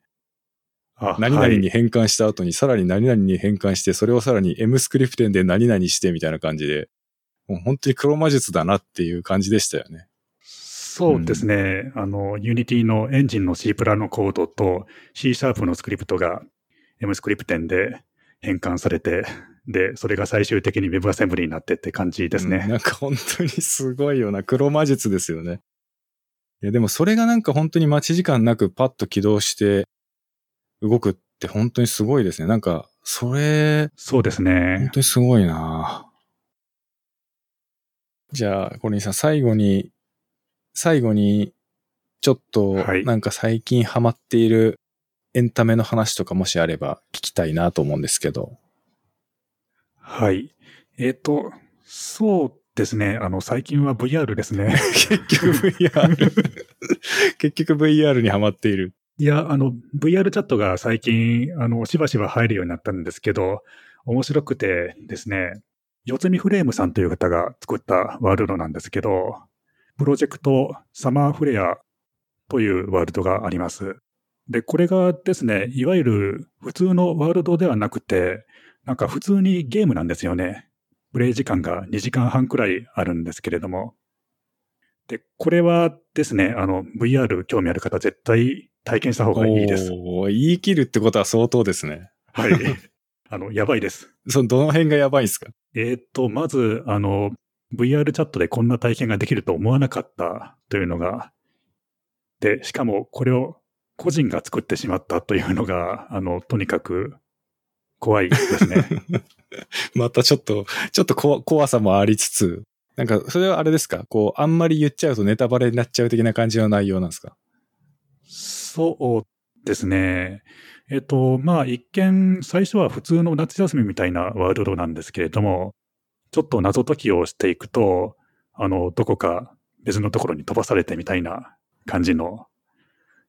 [SPEAKER 1] 何々に変換した後にさらに何々に変換して、それをさらに M スクリプテンで何々してみたいな感じで、もう本当に黒魔術だなっていう感じでしたよね。
[SPEAKER 2] そうですね。うん、あの、Unity のエンジンの C プラのコードと C シャープのスクリプトが M スクリプテンで変換されて、で、それが最終的に WebAssembly になってって感じですね、
[SPEAKER 1] うん。なんか本当にすごいよな。黒魔術ですよね。いや、でもそれがなんか本当に待ち時間なくパッと起動して動くって本当にすごいですね。なんか、それ、
[SPEAKER 2] そうですね。
[SPEAKER 1] 本当にすごいなじゃあ、コリンさん、最後に、最後に、ちょっと、なんか最近ハマっているエンタメの話とかもしあれば聞きたいなと思うんですけど。
[SPEAKER 2] はい。えっ、ー、と、そうですね。あの、最近は VR ですね。
[SPEAKER 1] 結局 VR 結局 VR にハマっている。
[SPEAKER 2] いや、あの、VR チャットが最近、あの、しばしば入るようになったんですけど、面白くてですね、四つ見フレームさんという方が作ったワールドなんですけど、プロジェクトサマーフレアというワールドがあります。で、これがですね、いわゆる普通のワールドではなくて、なんか普通にゲームなんですよね。プレイ時間が2時間半くらいあるんですけれども。で、これはですね、あの、VR 興味ある方絶対体験した方がいいです。
[SPEAKER 1] 言い切るってことは相当ですね。
[SPEAKER 2] はい。あの、やばいです。
[SPEAKER 1] その、どの辺がやばいんですか？
[SPEAKER 2] えっ、と、まず、あの、VR チャットでこんな体験ができると思わなかったというのが、で、しかもこれを個人が作ってしまったというのが、あの、とにかく怖いですね。
[SPEAKER 1] またちょっと、ちょっと怖さもありつつ、なんか、それはあれですか？こう、あんまり言っちゃうとネタバレになっちゃう的な感じの内容なんですか？
[SPEAKER 2] そうですね。えっと、まあ、一見、最初は普通の夏休みみたいなワールドなんですけれども、ちょっと謎解きをしていくと、あの、どこか別のところに飛ばされてみたいな感じの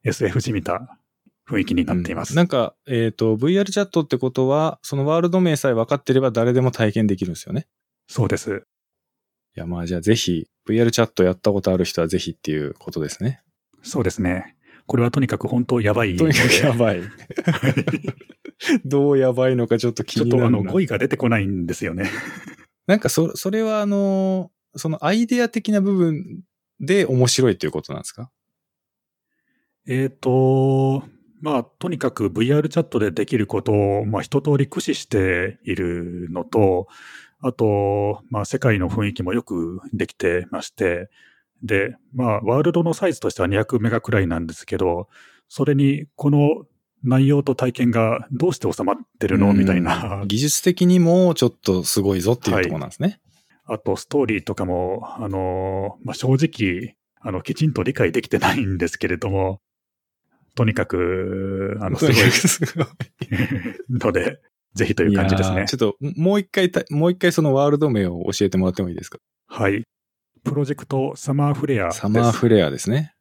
[SPEAKER 2] SF じみた雰囲気になっています。
[SPEAKER 1] うん、なんか、えっ、ー、と、VR チャットってことは、そのワールド名さえ分かってれば誰でも体験できるんですよね。
[SPEAKER 2] そうです。
[SPEAKER 1] いや、まあじゃあぜひ、VR チャットやったことある人はぜひっていうことですね。
[SPEAKER 2] そうですね。これはとにかく本当やばい。
[SPEAKER 1] とにかくやばい。どうやばいのかちょっと気になるちょっと
[SPEAKER 2] あの、語彙が出てこないんですよね。
[SPEAKER 1] なんかそ、それはあの、そのアイデア的な部分で面白いっていうことなんですか？
[SPEAKER 2] えっ、ー、と、まあ、とにかく VR チャットでできることを、まあ、一通り駆使しているのと、あと、まあ、世界の雰囲気もよくできてまして、で、まあ、ワールドのサイズとしては200メガくらいなんですけど、それにこの内容と体験がどうして収まってるの？みたいな。
[SPEAKER 1] 技術的にもちょっとすごいぞっていうところなんですね。
[SPEAKER 2] はい、あと、ストーリーとかも、あの、まあ、正直、あの、きちんと理解できてないんですけれども、とにかく、あの、すごい。すごい ので、ぜひという感じですね。
[SPEAKER 1] ちょっと、もう一回、もう一回そのワールド名を教えてもらってもいいですか？
[SPEAKER 2] はい。プロジェクトサマーフレア
[SPEAKER 1] サマーフレアですね。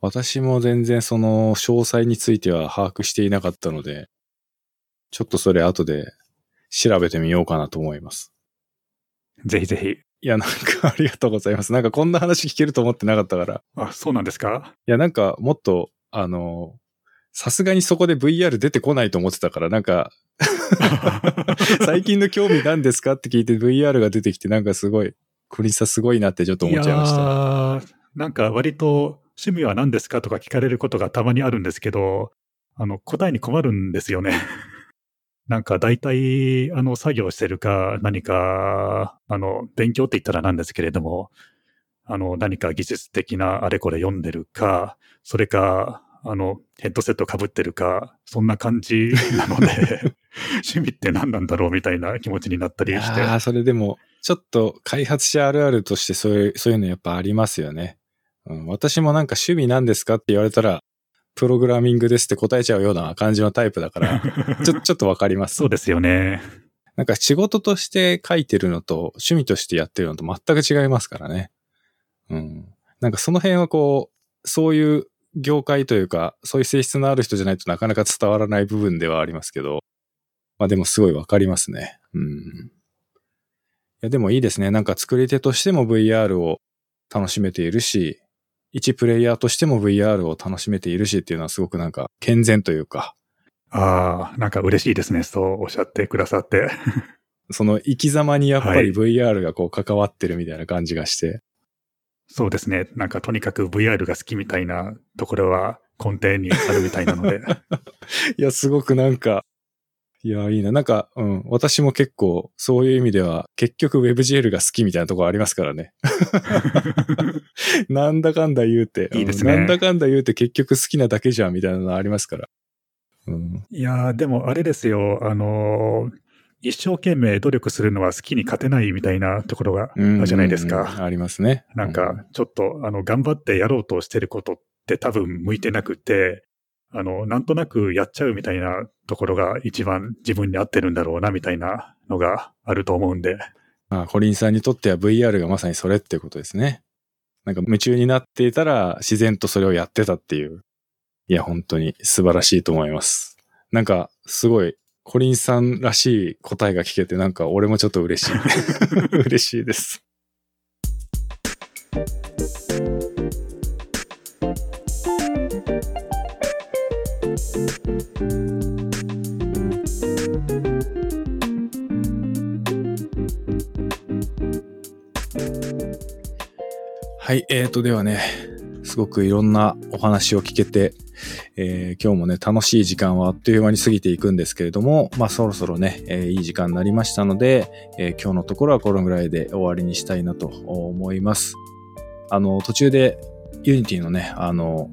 [SPEAKER 1] 私も全然その詳細については把握していなかったので、ちょっとそれ後で調べてみようかなと思います。
[SPEAKER 2] ぜひぜひ。
[SPEAKER 1] いや、なんかありがとうございます。なんかこんな話聞けると思ってなかったから。
[SPEAKER 2] あ、そうなんですか？
[SPEAKER 1] いや、なんかもっと、あの、さすがにそこで VR 出てこないと思ってたから、なんか 最近の興味何ですかって聞いて VR が出てきて、なんかすごい、クリスタすごいなってちょっと思っちゃいました。
[SPEAKER 2] なんか割と趣味は何ですか？とか聞かれることがたまにあるんですけど、あの、答えに困るんですよね。なんか大体、あの、作業してるか、何か、あの、勉強って言ったらなんですけれども、あの、何か技術的なあれこれ読んでるか、それか、あの、ヘッドセット被ってるか、そんな感じ なので、趣味って何なんだろうみたいな気持ちになったりして。
[SPEAKER 1] ああ、それでも、ちょっと開発者あるあるとしてそういう、そういうのやっぱありますよね。うん、私もなんか趣味何ですかって言われたら、プログラミングですって答えちゃうような感じのタイプだから、ちょ、ちょっとわかります。
[SPEAKER 2] そうですよね。
[SPEAKER 1] なんか仕事として書いてるのと趣味としてやってるのと全く違いますからね。うん。なんかその辺はこう、そういう業界というか、そういう性質のある人じゃないとなかなか伝わらない部分ではありますけど、まあでもすごいわかりますね。うん。いやでもいいですね。なんか作り手としても VR を楽しめているし、一プレイヤーとしても VR を楽しめているしっていうのはすごくなんか健全というか、
[SPEAKER 2] ああ、なんか嬉しいですね。そうおっしゃってくださって。
[SPEAKER 1] その生き様にやっぱり VR がこう関わってるみたいな感じがして。はい、
[SPEAKER 2] そうですね。なんかとにかく VR が好きみたいなところは根底にあるみたいなので。
[SPEAKER 1] いや、すごくなんか、いや、いいな。なんか、うん。私も結構、そういう意味では、結局 WebGL が好きみたいなところありますからね。なんだかんだ言うて。
[SPEAKER 2] いいですね、
[SPEAKER 1] なんだかんだ言うて結局好きなだけじゃんみたいなのありますから。
[SPEAKER 2] うん、いやでもあれですよ。あのー、一生懸命努力するのは好きに勝てないみたいなところがあるじゃないですか。
[SPEAKER 1] ありますね。
[SPEAKER 2] なんか、ちょっと、あの、頑張ってやろうとしてることって多分向いてなくて、あの、なんとなくやっちゃうみたいなところが一番自分に合ってるんだろうなみたいなのがあると思うんで。
[SPEAKER 1] まあ、コリンさんにとっては VR がまさにそれってことですね。なんか夢中になっていたら自然とそれをやってたっていう。いや、本当に素晴らしいと思います。なんか、すごい、コリンさんらしい答えが聞けて、なんか俺もちょっと嬉しい。嬉しいです。はい、えーと、ではね、すごくいろんなお話を聞けて、えー、今日もね、楽しい時間はあっという間に過ぎていくんですけれども、まあそろそろね、えー、いい時間になりましたので、えー、今日のところはこのぐらいで終わりにしたいなと思います。あの、途中で Unity のね、あの、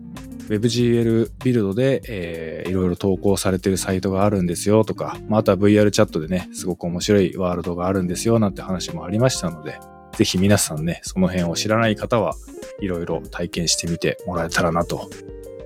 [SPEAKER 1] WebGL ビルドで、えー、いろいろ投稿されてるサイトがあるんですよとか、まあ、あとは VR チャットでね、すごく面白いワールドがあるんですよなんて話もありましたので、ぜひ皆さんね、その辺を知らない方はいろいろ体験してみてもらえたらなと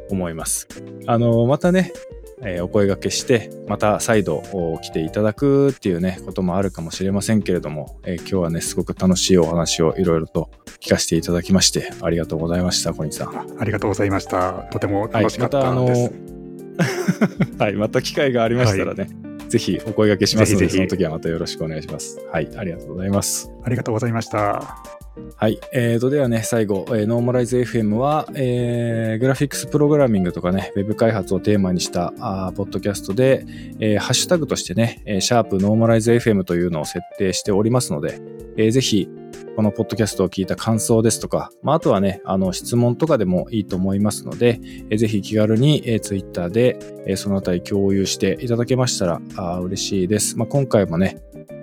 [SPEAKER 1] 思います。あの、またね、えー、お声掛けして、また再度来ていただくっていうね、こともあるかもしれませんけれども、えー、今日はね、すごく楽しいお話をいろいろと聞かせていただきまして、ありがとうございました、小西さん。
[SPEAKER 2] ありがとうございました。とても楽しかったです。はい、またあの、
[SPEAKER 1] はい、また機会がありましたらね、はい、ぜひお声掛けしますのでぜひぜひ、その時はまたよろしくお願いします。はい、ありがとうございます。
[SPEAKER 2] ありがとうございました。
[SPEAKER 1] はい。えーと、ではね、最後、えー、ノーマライズ FM は、えー、グラフィックスプログラミングとかね、ウェブ開発をテーマにしたあポッドキャストで、えー、ハッシュタグとしてね、えー、シャープノーマライズ FM というのを設定しておりますので、えー、ぜひ、このポッドキャストを聞いた感想ですとか、まあ、あとはね、あの、質問とかでもいいと思いますので、えー、ぜひ気軽に、えー、ツイッターで、えー、そのあたり共有していただけましたら、あ嬉しいです。まあ、今回もね、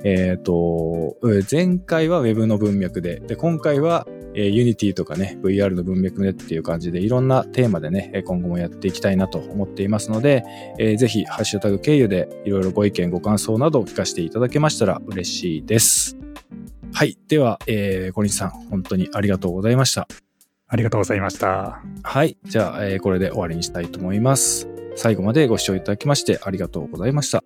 [SPEAKER 1] えっ、ー、と、前回は Web の文脈で、で、今回は、えー、Unity とかね、VR の文脈でっていう感じで、いろんなテーマでね、今後もやっていきたいなと思っていますので、えー、ぜひ、ハッシュタグ経由で、いろいろご意見、ご感想などを聞かせていただけましたら嬉しいです。はい。では、えー、小西さん、本当にありがとうございました。
[SPEAKER 2] ありがとうございました。
[SPEAKER 1] はい。じゃあ、えー、これで終わりにしたいと思います。最後までご視聴いただきましてありがとうございました。